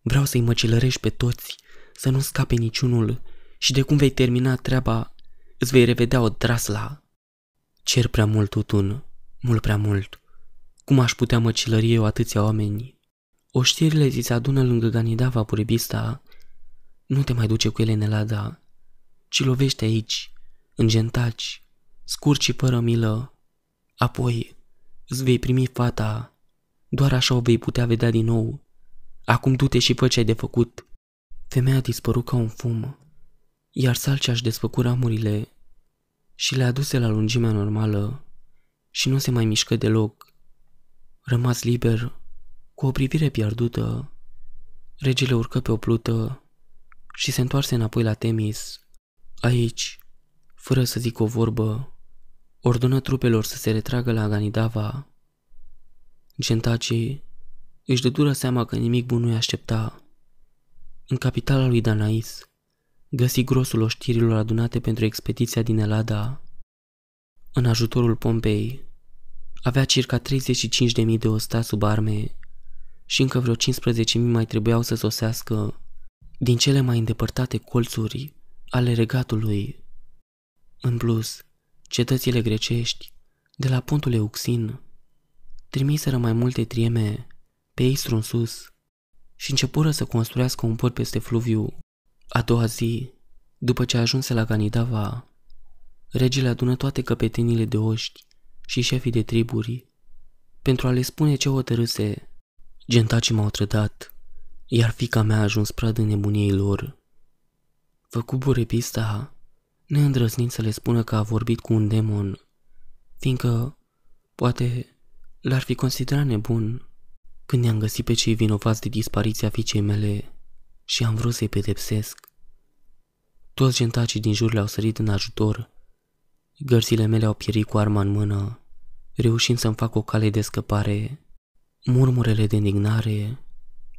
Vreau să-i măcilărești pe toți, să nu scape niciunul și de cum vei termina treaba, îți vei revedea o drasla. Cer prea mult tutun, mult prea mult. Cum aș putea măcilări eu atâția oameni? O știrile zi se adună lângă Ganidava Purebista. Nu te mai duce cu ele în Elada, ci lovește aici, în gentaci, scurt și fără milă. Apoi îți vei primi fata, doar așa o vei putea vedea din nou. Acum du-te și fă ce ai de făcut. Femeia a dispărut ca un fum, iar salcea își desfăcu ramurile și le aduse la lungimea normală și nu se mai mișcă deloc. Rămas liber, cu o privire pierdută, regele urcă pe o plută și se întoarse înapoi la Temis. Aici, fără să zic o vorbă, ordonă trupelor să se retragă la Ganidava. Gentacii își dă dură seama că nimic bun nu-i aștepta. În capitala lui Danais, găsi grosul oștirilor adunate pentru expediția din Elada. În ajutorul Pompei, avea circa 35.000 de ostați sub arme și încă vreo 15.000 mai trebuiau să sosească din cele mai îndepărtate colțuri ale regatului. În plus, cetățile grecești, de la pontul Euxin, trimiseră mai multe trieme pe Istru în sus și începură să construiască un port peste fluviu. A doua zi, după ce ajunse la Ganidava, regele adună toate căpetenile de oști și șefii de triburi pentru a le spune ce hotărâse. Gentacii m-au trădat, iar fica mea a ajuns pradă nebuniei lor. Făcu burepista, neîndrăznind să le spună că a vorbit cu un demon, fiindcă, poate, l-ar fi considerat nebun când i-am găsit pe cei vinovați de dispariția fiicei mele și am vrut să-i pedepsesc. Toți gentacii din jur le-au sărit în ajutor. Gărțile mele au pierit cu arma în mână, reușind să-mi fac o cale de scăpare. Murmurele de indignare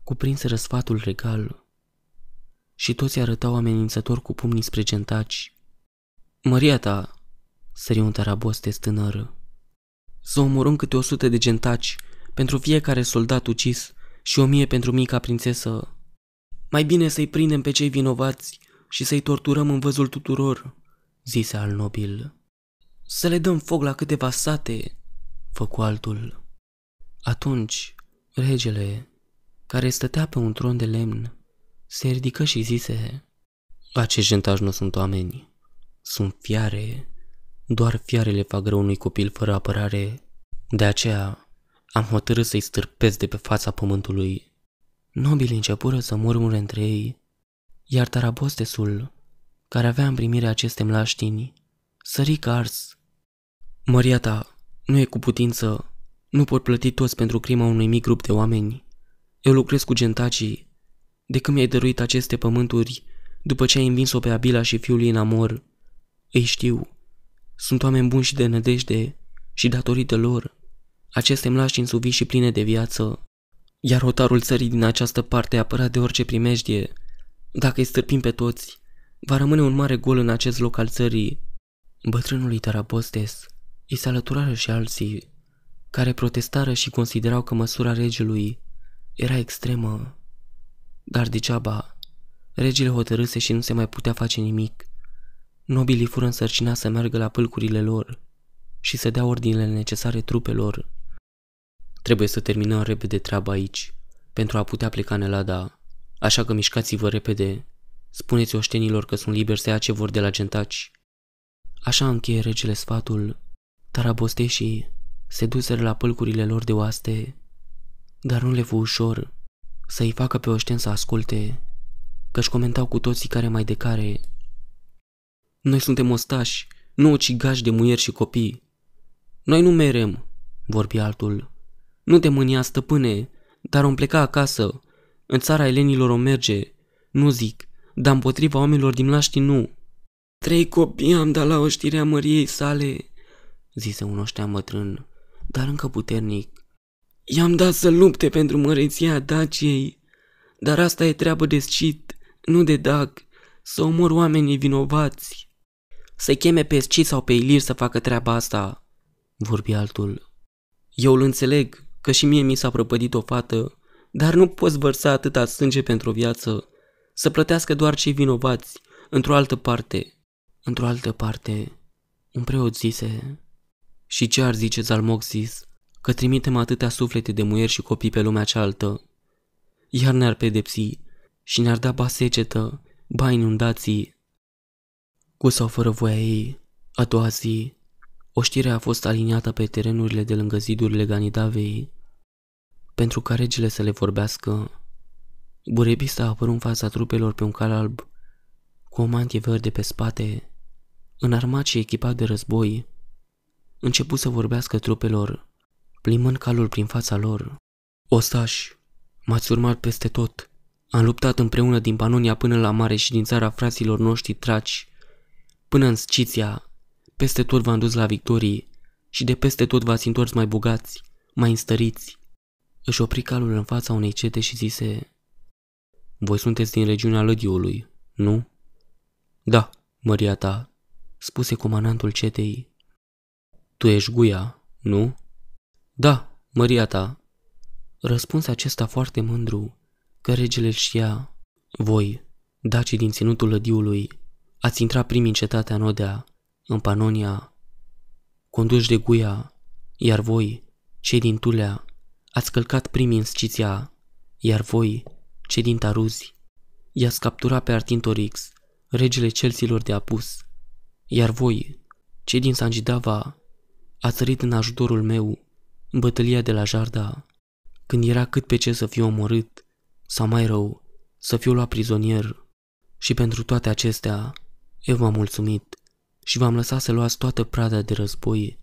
cuprinse răsfatul regal și toți arătau amenințător cu pumnii spre gentaci. Măria ta, sări un tarabostes tânăr, să omorâm câte o sută de gentaci pentru fiecare soldat ucis și o mie pentru mica prințesă. Mai bine să-i prindem pe cei vinovați și să-i torturăm în văzul tuturor, zise al nobil. Să le dăm foc la câteva sate, făcu altul. Atunci, regele, care stătea pe un tron de lemn, se ridică și zise, Acești gentași nu sunt oameni, sunt fiare, doar fiarele fac rău unui copil fără apărare. De aceea am hotărât să-i stârpesc de pe fața pământului. Nobilii începură să murmure între ei, iar tarabostesul, care avea în primire aceste mlaștini, sări ca ars. Măria ta, nu e cu putință, nu pot plăti toți pentru crima unui mic grup de oameni. Eu lucrez cu gentacii. De când mi-ai dăruit aceste pământuri, după ce ai învins-o pe Abila și fiul ei în amor, îi știu. Sunt oameni buni și de nădejde și datorită lor, aceste mlași însuvi și pline de viață, iar hotarul țării din această parte apărat de orice primejdie, dacă îi stârpim pe toți, va rămâne un mare gol în acest loc al țării. Bătrânului Tarapostes îi se alăturară și alții, care protestară și considerau că măsura regelui era extremă. Dar degeaba, regele hotărâse și nu se mai putea face nimic. Nobilii fură însărcinați să meargă la pâlcurile lor și să dea ordinele necesare trupelor. Trebuie să terminăm repede treaba aici, pentru a putea pleca în Elada, așa că mișcați-vă repede. Spuneți oștenilor că sunt liberi să ia ce vor de la gentaci. Așa încheie regele sfatul, tarabosteșii se duseră la pâlcurile lor de oaste, dar nu le fu ușor să-i facă pe oșten să asculte, căci comentau cu toții care mai de care. Noi suntem ostași, nu ucigași de muieri și copii. Noi nu merem, vorbi altul. Nu te mânia, stăpâne, dar om pleca acasă. În țara elenilor o merge. Nu zic, dar împotriva oamenilor din laști nu. Trei copii am dat la oștirea măriei sale, zise un oștean bătrân, dar încă puternic. I-am dat să lupte pentru măreția Daciei, dar asta e treabă de scit, nu de dag, să omor oamenii vinovați. Să cheme pe Scit sau pe Ilir să facă treaba asta, vorbi altul. Eu îl înțeleg, că și mie mi s-a prăpădit o fată, dar nu poți vărsa atâta sânge pentru o viață, să plătească doar cei vinovați, într-o altă parte, într-o altă parte, un preot zise, și ce ar zice Zalmoxis, că trimitem atâtea suflete de muieri și copii pe lumea cealaltă, iar ne-ar pedepsi și ne-ar da ba secetă, ba inundații. Cu sau fără voia ei, a doua zi, oștirea a fost aliniată pe terenurile de lângă zidurile Ganidavei, pentru ca regele să le vorbească. Burebista a apărut în fața trupelor pe un cal alb, cu o mantie verde pe spate, înarmat și echipat de război. Început să vorbească trupelor, plimbând calul prin fața lor. Ostași, m-ați urmat peste tot. Am luptat împreună din Panonia până la mare și din țara fraților noștri traci, până în Sciția. Peste tot v-am dus la victorii și de peste tot v-ați întors mai bogați, mai înstăriți. Își opri calul în fața unei cete și zise Voi sunteți din regiunea Lădiului, nu? Da, măria ta, spuse comandantul cetei. Tu ești Guia, nu? Da, măria ta. Răspuns acesta foarte mândru, că regele îl știa. Voi, dacii din ținutul lădiului, ați intrat primi în cetatea Nodea, în Panonia, conduși de Guia, iar voi, cei din Tulea, ați călcat primii în Sciția, iar voi, cei din Taruzi, i-ați capturat pe Artintorix, regele celților de apus, iar voi, cei din Sangidava, ați sărit în ajutorul meu în bătălia de la Jarda, când era cât pe ce să fiu omorât, sau mai rău, să fiu luat prizonier. Și pentru toate acestea, eu v-am mulțumit și v-am lăsat să luați toată prada de război,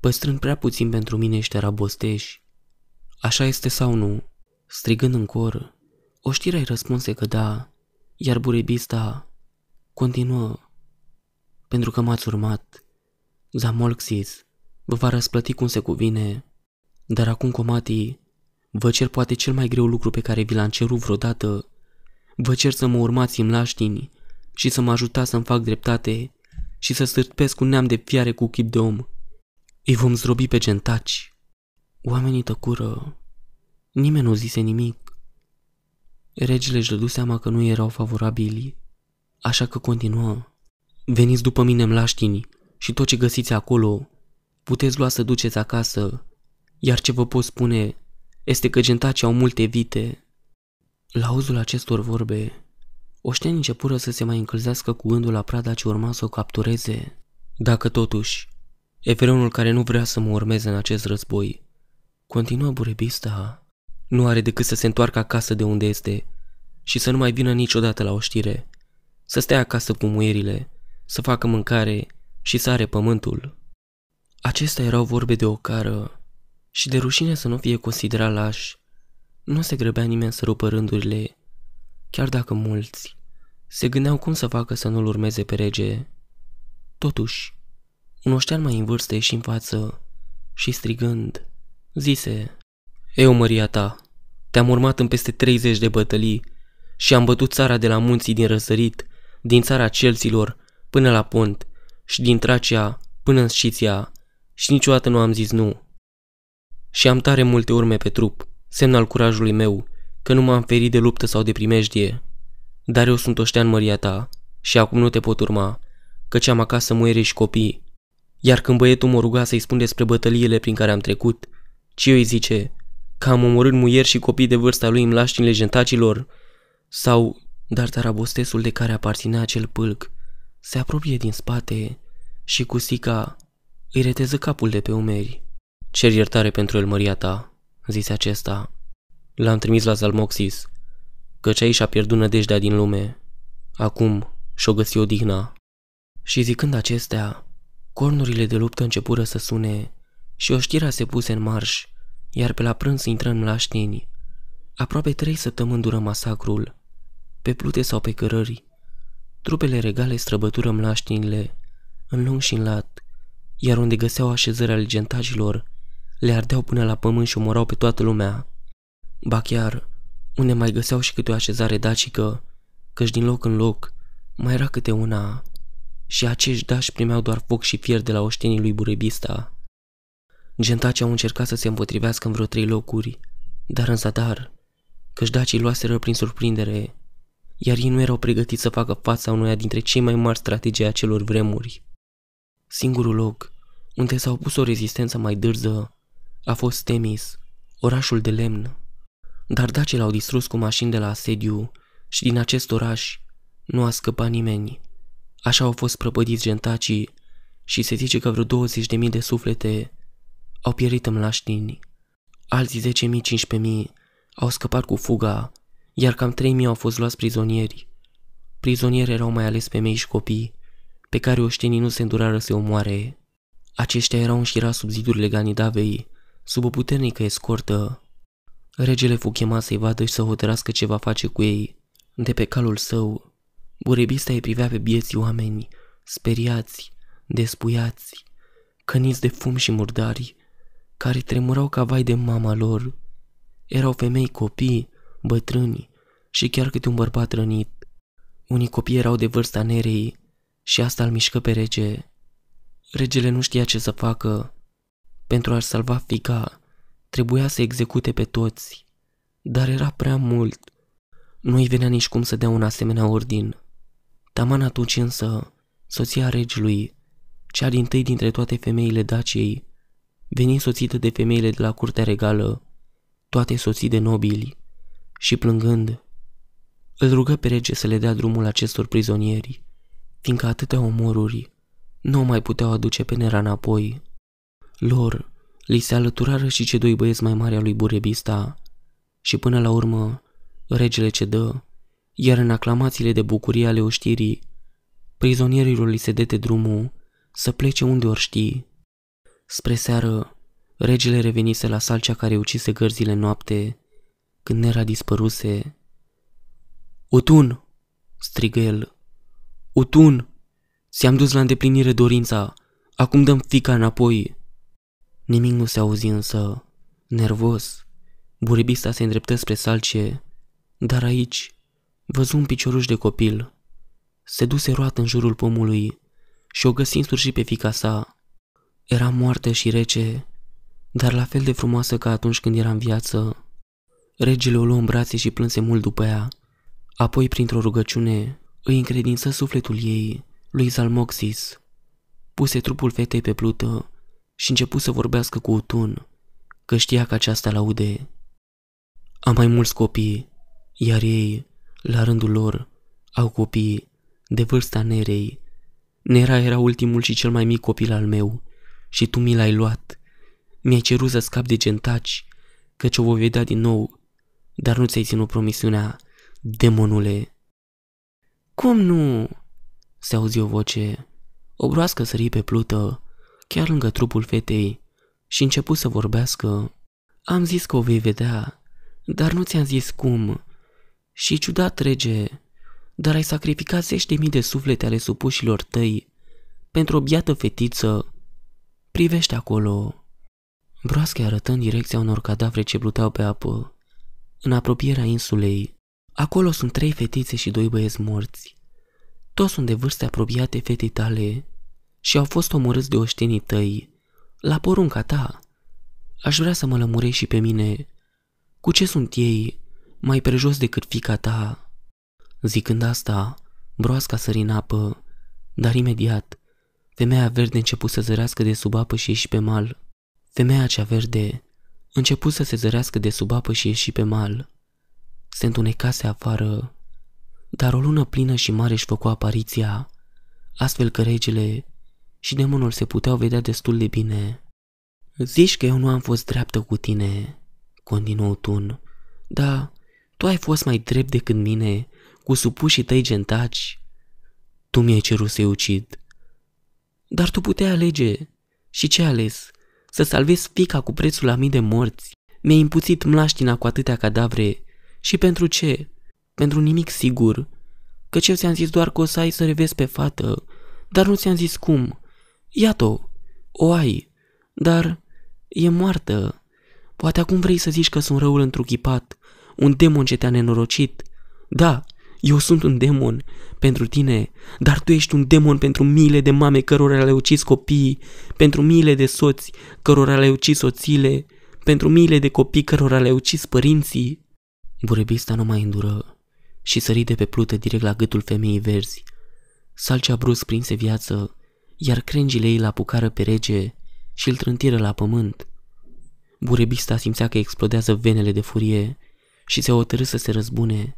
păstrând prea puțin pentru mine ăștia rabosteși. Așa este sau nu? Strigând în cor, oștirea îi răspunse că da, iar burebista continuă, pentru că m-ați urmat. Zamolxis vă va răsplăti cum se cuvine, dar acum, comatii, vă cer poate cel mai greu lucru pe care vi l-am cerut vreodată. Vă cer să mă urmați în laștini și să mă ajutați să-mi fac dreptate și să stârpesc un neam de fiare cu chip de om. Îi vom zdrobi pe gentaci. Oamenii tăcură. Nimeni nu zise nimic. Regele își dădu seama că nu erau favorabili, așa că continuă. Veniți după mine în laștini și tot ce găsiți acolo puteți lua să duceți acasă, iar ce vă pot spune este că gentacii au multe vite. La auzul acestor vorbe, oștenii începură să se mai încălzească cu gândul la prada ce urma să o captureze. Dacă totuși, Evreunul care nu vrea să mă urmeze în acest război, continuă burebista, nu are decât să se întoarcă acasă de unde este și să nu mai vină niciodată la o știre, să stea acasă cu muierile, să facă mâncare și să are pământul. Acestea erau vorbe de o cară și de rușine să nu fie considerat laș. Nu se grăbea nimeni să rupă rândurile, chiar dacă mulți se gândeau cum să facă să nu-l urmeze pe rege. Totuși, un oștean mai în vârstă ieși în față și strigând, zise, Eu, măria ta, te-am urmat în peste 30 de bătălii și am bătut țara de la munții din răsărit, din țara celților până la pont și din Tracia până în Sciția și niciodată nu am zis nu. Și am tare multe urme pe trup, semn al curajului meu, că nu m-am ferit de luptă sau de primejdie. Dar eu sunt oștean măria ta și acum nu te pot urma, căci am acasă muiere și copii. Iar când băietul mă ruga să-i spun despre bătăliile prin care am trecut, ci îi zice că am omorât muieri și copii de vârsta lui în laștinile gentacilor, sau, dar tarabostesul de care aparținea acel pâlc se apropie din spate și cu sica îi reteză capul de pe umeri. Cer iertare pentru el, măria ta, zise acesta. L-am trimis la Zalmoxis, căci aici a pierdut nădejdea din lume. Acum și-o găsi odihna. Și zicând acestea, cornurile de luptă începură să sune și oștirea se puse în marș, iar pe la prânz intră în mlașteni. Aproape trei săptămâni dură masacrul, pe plute sau pe cărări. Trupele regale străbătură mlaștinile, în lung și în lat, iar unde găseau așezări ale gentajilor, le ardeau până la pământ și omorau pe toată lumea. Ba chiar, unde mai găseau și câte o așezare dacică, căci din loc în loc mai era câte una, și acești dași primeau doar foc și fier de la oștenii lui Burebista. Gentacii au încercat să se împotrivească în vreo trei locuri, dar în zadar, căci dacii luaseră prin surprindere, iar ei nu erau pregătiți să facă fața unuia dintre cei mai mari strategii a acelor vremuri. Singurul loc unde s-a opus o rezistență mai dârză a fost Temis, orașul de lemn. Dar dacii l-au distrus cu mașini de la asediu și din acest oraș nu a scăpat nimeni. Așa au fost prăpădiți gentacii și se zice că vreo 20.000 de suflete au pierit în laștini. Alții 10.000, 15.000 au scăpat cu fuga, iar cam 3.000 au fost luați prizonieri. Prizonieri erau mai ales femei și copii, pe care oștenii nu se îndurară să omoare. Aceștia erau înșirați sub zidurile Ganidavei, sub o puternică escortă. Regele fu chemat să-i vadă și să hotărască ce va face cu ei. De pe calul său, burebista îi privea pe bieții oameni, speriați, despuiați, căniți de fum și murdari, care tremurau ca vai de mama lor. Erau femei, copii, bătrâni și chiar câte un bărbat rănit. Unii copii erau de vârsta nerei și asta îl mișcă pe rege. Regele nu știa ce să facă. Pentru a-și salva fica, trebuia să execute pe toți, dar era prea mult. Nu-i venea nici cum să dea un asemenea ordin. Taman atunci însă, soția regelui, cea din tâi dintre toate femeile Daciei, veni soțită de femeile de la curtea regală, toate soții de nobili, și plângând, îl rugă pe rege să le dea drumul acestor prizonieri, fiindcă atâtea omoruri nu mai puteau aduce pe Nera înapoi. Lor li se alăturară și cei doi băieți mai mari al lui Burebista și până la urmă regele cedă, iar în aclamațiile de bucurie ale oștirii, prizonierilor li se dete drumul să plece unde ori ști. Spre seară, regele revenise la salcea care ucise gărzile noapte, când Nera dispăruse. Utun! strigă el. Utun! Ți-am dus la îndeplinire dorința, acum dăm fica înapoi. Nimic nu se auzi însă. Nervos, buribista se îndreptă spre salcie, dar aici văzu un picioruș de copil. Se duse roată în jurul pomului și o găsi în sfârșit pe fica sa. Era moartă și rece, dar la fel de frumoasă ca atunci când era în viață. Regele o luă în brațe și plânse mult după ea. Apoi, printr-o rugăciune, îi încredință sufletul ei lui Zalmoxis. Puse trupul fetei pe plută și începu să vorbească cu Utun, că știa că aceasta laude. Am mai mulți copii, iar ei, la rândul lor, au copii de vârsta Nerei. Nera era ultimul și cel mai mic copil al meu și tu mi l-ai luat. Mi-ai cerut să scap de gentaci, căci o voi vedea din nou, dar nu ți-ai ținut promisiunea, demonule. Cum nu? Se auzi o voce. O broască sări pe plută, chiar lângă trupul fetei, și început să vorbească. Am zis că o vei vedea, dar nu ți-am zis cum. Și ciudat, rege, dar ai sacrificat zeci de mii de suflete ale supușilor tăi pentru o biată fetiță. Privește acolo. Broasche arătă în direcția unor cadavre ce pluteau pe apă, în apropierea insulei. Acolo sunt trei fetițe și doi băieți morți. Toți sunt de vârste apropiate fetei tale și au fost omorâți de oștenii tăi, la porunca ta. Aș vrea să mă lămurești și pe mine. Cu ce sunt ei mai prejos decât fica ta? Zicând asta, broasca sări în apă, dar imediat, femeia verde început să zărească de sub apă și ieși pe mal. Femeia cea verde început să se zărească de sub apă și ieși pe mal. Se întunecase afară dar o lună plină și mare își făcu apariția, astfel că regele și demonul se puteau vedea destul de bine. Zici că eu nu am fost dreaptă cu tine, continuă Tun, da, tu ai fost mai drept decât mine, cu supușii tăi gentaci. Tu mi-ai cerut să-i ucid. Dar tu puteai alege. Și ce ales? Să salvezi fica cu prețul la mii de morți. Mi-ai impuțit mlaștina cu atâtea cadavre. Și pentru ce? pentru nimic sigur. Că ce ți-am zis doar că o să ai să revezi pe fată, dar nu ți-am zis cum. Iată-o, o ai, dar e moartă. Poate acum vrei să zici că sunt răul întruchipat, un demon ce te-a nenorocit. Da, eu sunt un demon pentru tine, dar tu ești un demon pentru miile de mame cărora le-ai ucis copiii, pentru miile de soți cărora le-ai ucis soțile, pentru miile de copii cărora le-ai ucis părinții. Burebista nu mai îndură și sări de pe plută direct la gâtul femeii verzi. Salcea brusc prinse viață, iar crengile ei la apucară pe rege și îl trântiră la pământ. Burebista simțea că explodează venele de furie și se hotărâ să se răzbune.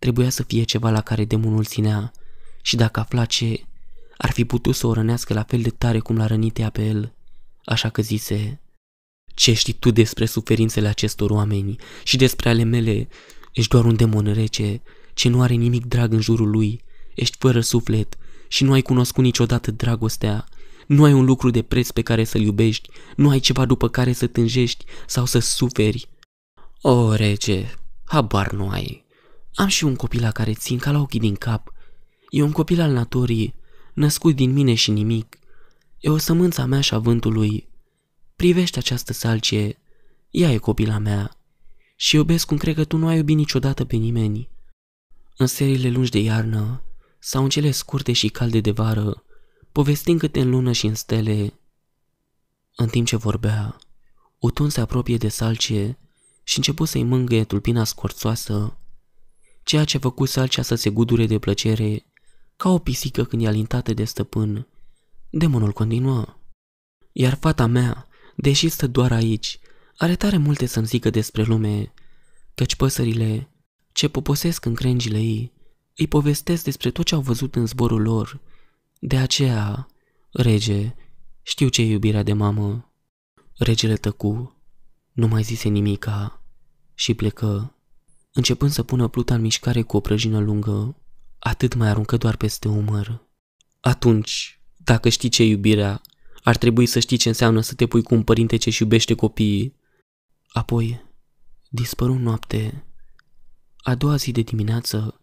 Trebuia să fie ceva la care demonul ținea și dacă afla ce, ar fi putut să o rănească la fel de tare cum l-a rănit ea pe el. Așa că zise, ce știi tu despre suferințele acestor oameni și despre ale mele? Ești doar un demon rece, ce nu are nimic drag în jurul lui. Ești fără suflet și nu ai cunoscut niciodată dragostea. Nu ai un lucru de preț pe care să-l iubești, nu ai ceva după care să tânjești sau să suferi. O, rege, habar nu ai. Am și un copil la care țin ca la ochii din cap. E un copil al naturii, născut din mine și nimic. E o sămânță a mea și a vântului. Privește această salcie, ea e copila mea. Și iubesc cum cred că tu nu ai iubit niciodată pe nimeni. În seriile lungi de iarnă, sau în cele scurte și calde de vară, povestind câte în lună și în stele. În timp ce vorbea, Utun se apropie de salcie și început să-i mângâie tulpina scorțoasă, ceea ce a făcut salcea să se gudure de plăcere, ca o pisică când e alintată de stăpân. Demonul continuă. Iar fata mea, deși stă doar aici, are tare multe să-mi zică despre lume, căci păsările, ce poposesc în crengile ei, îi povestesc despre tot ce au văzut în zborul lor. De aceea, rege, știu ce e iubirea de mamă. Regele tăcu, nu mai zise nimica și plecă, începând să pună pluta în mișcare cu o prăjină lungă, atât mai aruncă doar peste umăr. Atunci, dacă știi ce e iubirea, ar trebui să știi ce înseamnă să te pui cu un părinte ce-și iubește copiii. Apoi, dispăru noapte. A doua zi de dimineață,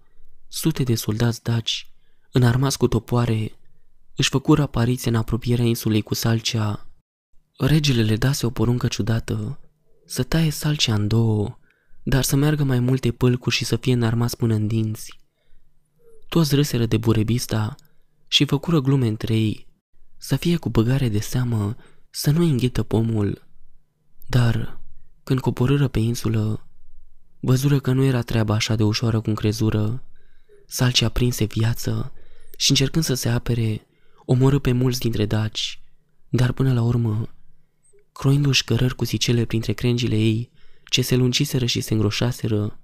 sute de soldați daci, înarmați cu topoare, își făcură apariție în apropierea insulei cu salcea. Regele le dase o poruncă ciudată, să taie salcea în două, dar să meargă mai multe pâlcuri și să fie înarmați până în dinți. Toți râseră de burebista și făcură glume între ei, să fie cu băgare de seamă, să nu înghită pomul. Dar, când coborâră pe insulă, văzură că nu era treaba așa de ușoară cum crezură. Salci aprinse viață și încercând să se apere, omorâ pe mulți dintre daci, dar până la urmă, croindu-și cărări cu sicele printre crengile ei, ce se lungiseră și se îngroșaseră,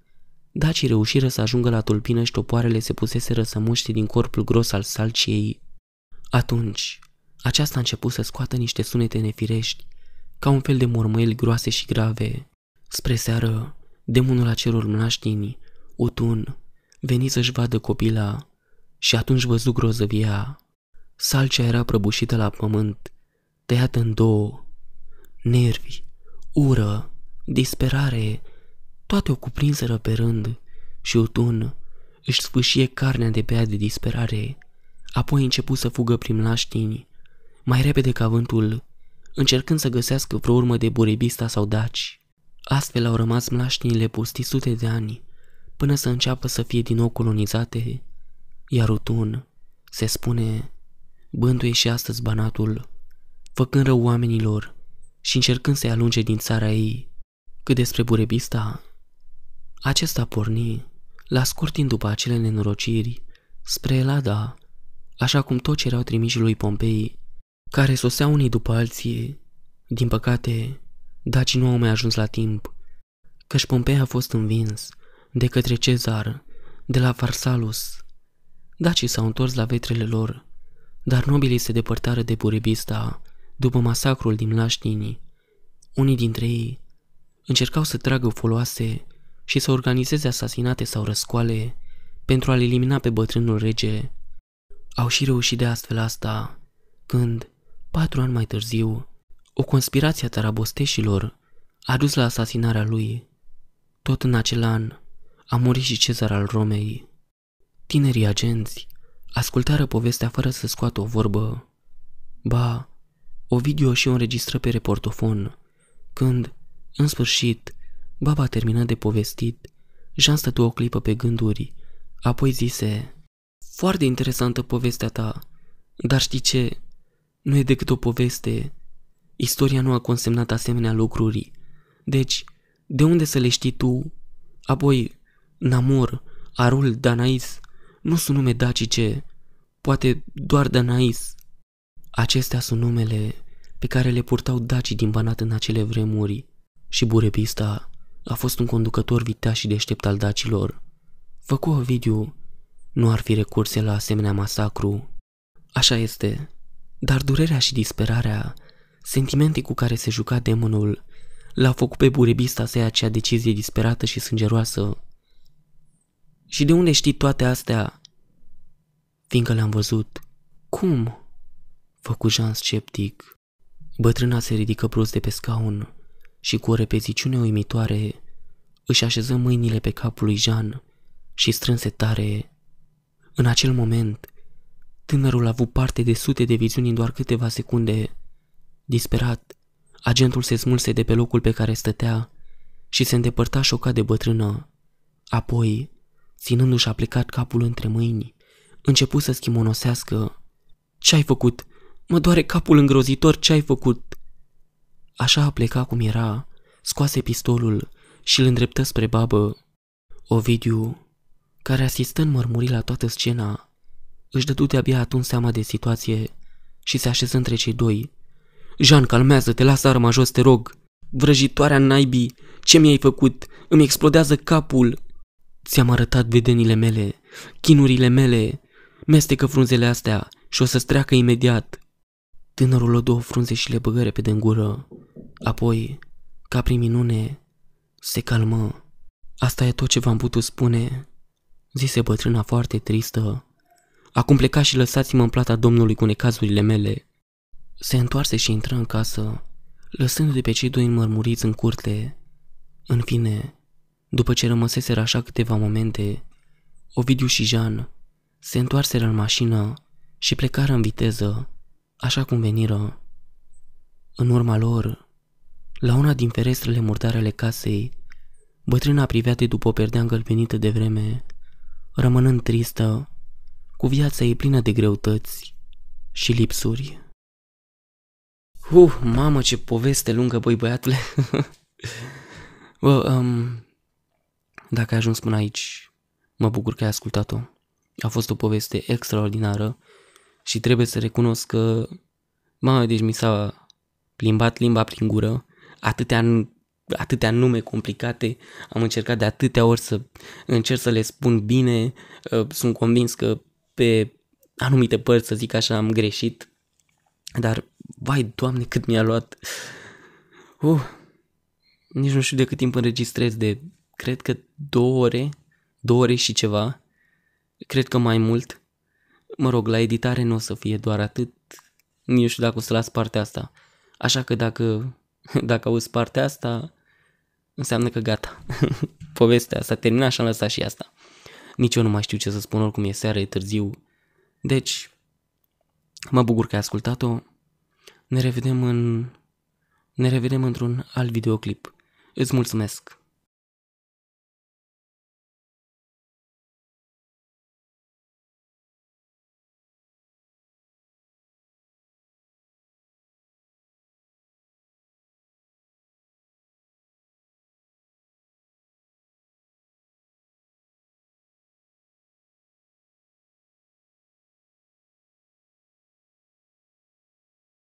dacii reușiră să ajungă la tulpină și topoarele se puseseră să muște din corpul gros al salciei. Atunci, aceasta a început să scoată niște sunete nefirești, ca un fel de mormăieli groase și grave. Spre seară, demonul acelor mlaștini, Utun, veni să-și vadă copila și atunci văzu grozăvia. Salcea era prăbușită la pământ, tăiată în două. Nervi, ură, disperare, toate o cuprinseră pe rând și Utun își sfâșie carnea de pe ea de disperare. Apoi început să fugă prin laștini, mai repede ca vântul, încercând să găsească vreo urmă de burebista sau daci. Astfel au rămas mlaștinile pustii sute de ani, până să înceapă să fie din nou colonizate, iar Utun, se spune, bântuie și astăzi banatul, făcând rău oamenilor și încercând să-i alunge din țara ei. Cât despre burebista, acesta porni, la scurt timp după acele nenorociri, spre Elada, așa cum toți erau trimiși lui Pompei, care soseau unii după alții. Din păcate, dacii nu au mai ajuns la timp, căci Pompei a fost învins de către Cezar, de la Farsalus. Dacii s-au întors la vetrele lor, dar nobilii se depărtară de Burebista după masacrul din Laștini. Unii dintre ei încercau să tragă foloase și să organizeze asasinate sau răscoale pentru a-l elimina pe bătrânul rege. Au și reușit de astfel asta, când, patru ani mai târziu, o conspirație a tarabosteșilor a dus la asasinarea lui. Tot în acel an a murit și cezar al Romei. Tinerii agenți ascultară povestea fără să scoată o vorbă. Ba, o video și o înregistră pe reportofon, când, în sfârșit, baba termină de povestit, Jean stătu o clipă pe gânduri, apoi zise Foarte interesantă povestea ta, dar știi ce? Nu e decât o poveste. Istoria nu a consemnat asemenea lucruri. Deci, de unde să le știi tu? Apoi, Namor, Arul, Danais, nu sunt nume dacice, poate doar Danais. Acestea sunt numele pe care le purtau dacii din Banat în acele vremuri și Burebista a fost un conducător viteaz și deștept al dacilor. Făcu Ovidiu, nu ar fi recurse la asemenea masacru. Așa este, dar durerea și disperarea, sentimente cu care se juca demonul, l-a făcut pe Burebista să ia acea decizie disperată și sângeroasă. Și de unde știi toate astea? Fiindcă le-am văzut. Cum? Făcu Jean sceptic. Bătrâna se ridică brusc de pe scaun și cu o repeziciune uimitoare își așeză mâinile pe capul lui Jean și strânse tare. În acel moment, tânărul a avut parte de sute de viziuni în doar câteva secunde. Disperat, agentul se smulse de pe locul pe care stătea și se îndepărta șocat de bătrână. Apoi, ținându-și a plecat capul între mâini, începu să schimonosească. Ce-ai făcut? Mă doare capul îngrozitor, ce-ai făcut?" Așa a plecat cum era, scoase pistolul și îl îndreptă spre babă. Ovidiu, care asistă în mărmuri la toată scena, își dădu de-abia atunci seama de situație și se așeză între cei doi. Jean, calmează-te, lasă arma jos, te rog. Vrăjitoarea naibii, ce mi-ai făcut? Îmi explodează capul. Ți-am arătat vedenile mele, chinurile mele. Mestecă frunzele astea și o să-ți treacă imediat. Tânărul o două frunze și le băgă repede în gură. Apoi, ca prin minune, se calmă. Asta e tot ce v-am putut spune, zise bătrâna foarte tristă. Acum plecați și lăsați-mă în plata domnului cu necazurile mele. Se întoarse și intră în casă, lăsându-i pe cei doi înmărmuriți în curte. În fine, după ce rămăseseră așa câteva momente, Ovidiu și Jean se întoarseră în mașină și plecară în viteză, așa cum veniră. În urma lor, la una din ferestrele murdare ale casei, bătrâna privea de după o perdea îngălbenită de vreme, rămânând tristă, cu viața ei plină de greutăți și lipsuri. Uh, mamă, ce poveste lungă, băi băiatule! Bă, um, dacă ai ajuns până aici, mă bucur că ai ascultat-o. A fost o poveste extraordinară și trebuie să recunosc că, mamă, deci mi s-a plimbat limba prin gură, atâtea, atâtea nume complicate, am încercat de atâtea ori să încerc să le spun bine, uh, sunt convins că pe anumite părți, să zic așa, am greșit, dar, vai, doamne, cât mi-a luat, uh, nici nu știu de cât timp înregistrez, de, cred că două ore, două ore și ceva, cred că mai mult, mă rog, la editare nu o să fie doar atât, nu știu dacă o să las partea asta, așa că dacă, dacă auzi partea asta, înseamnă că gata, povestea s-a terminat și am lăsat și asta. Nici eu nu mai știu ce să spun, oricum e seară, e târziu. Deci, mă bucur că ai ascultat-o. Ne revedem în... Ne revedem într-un alt videoclip. Îți mulțumesc!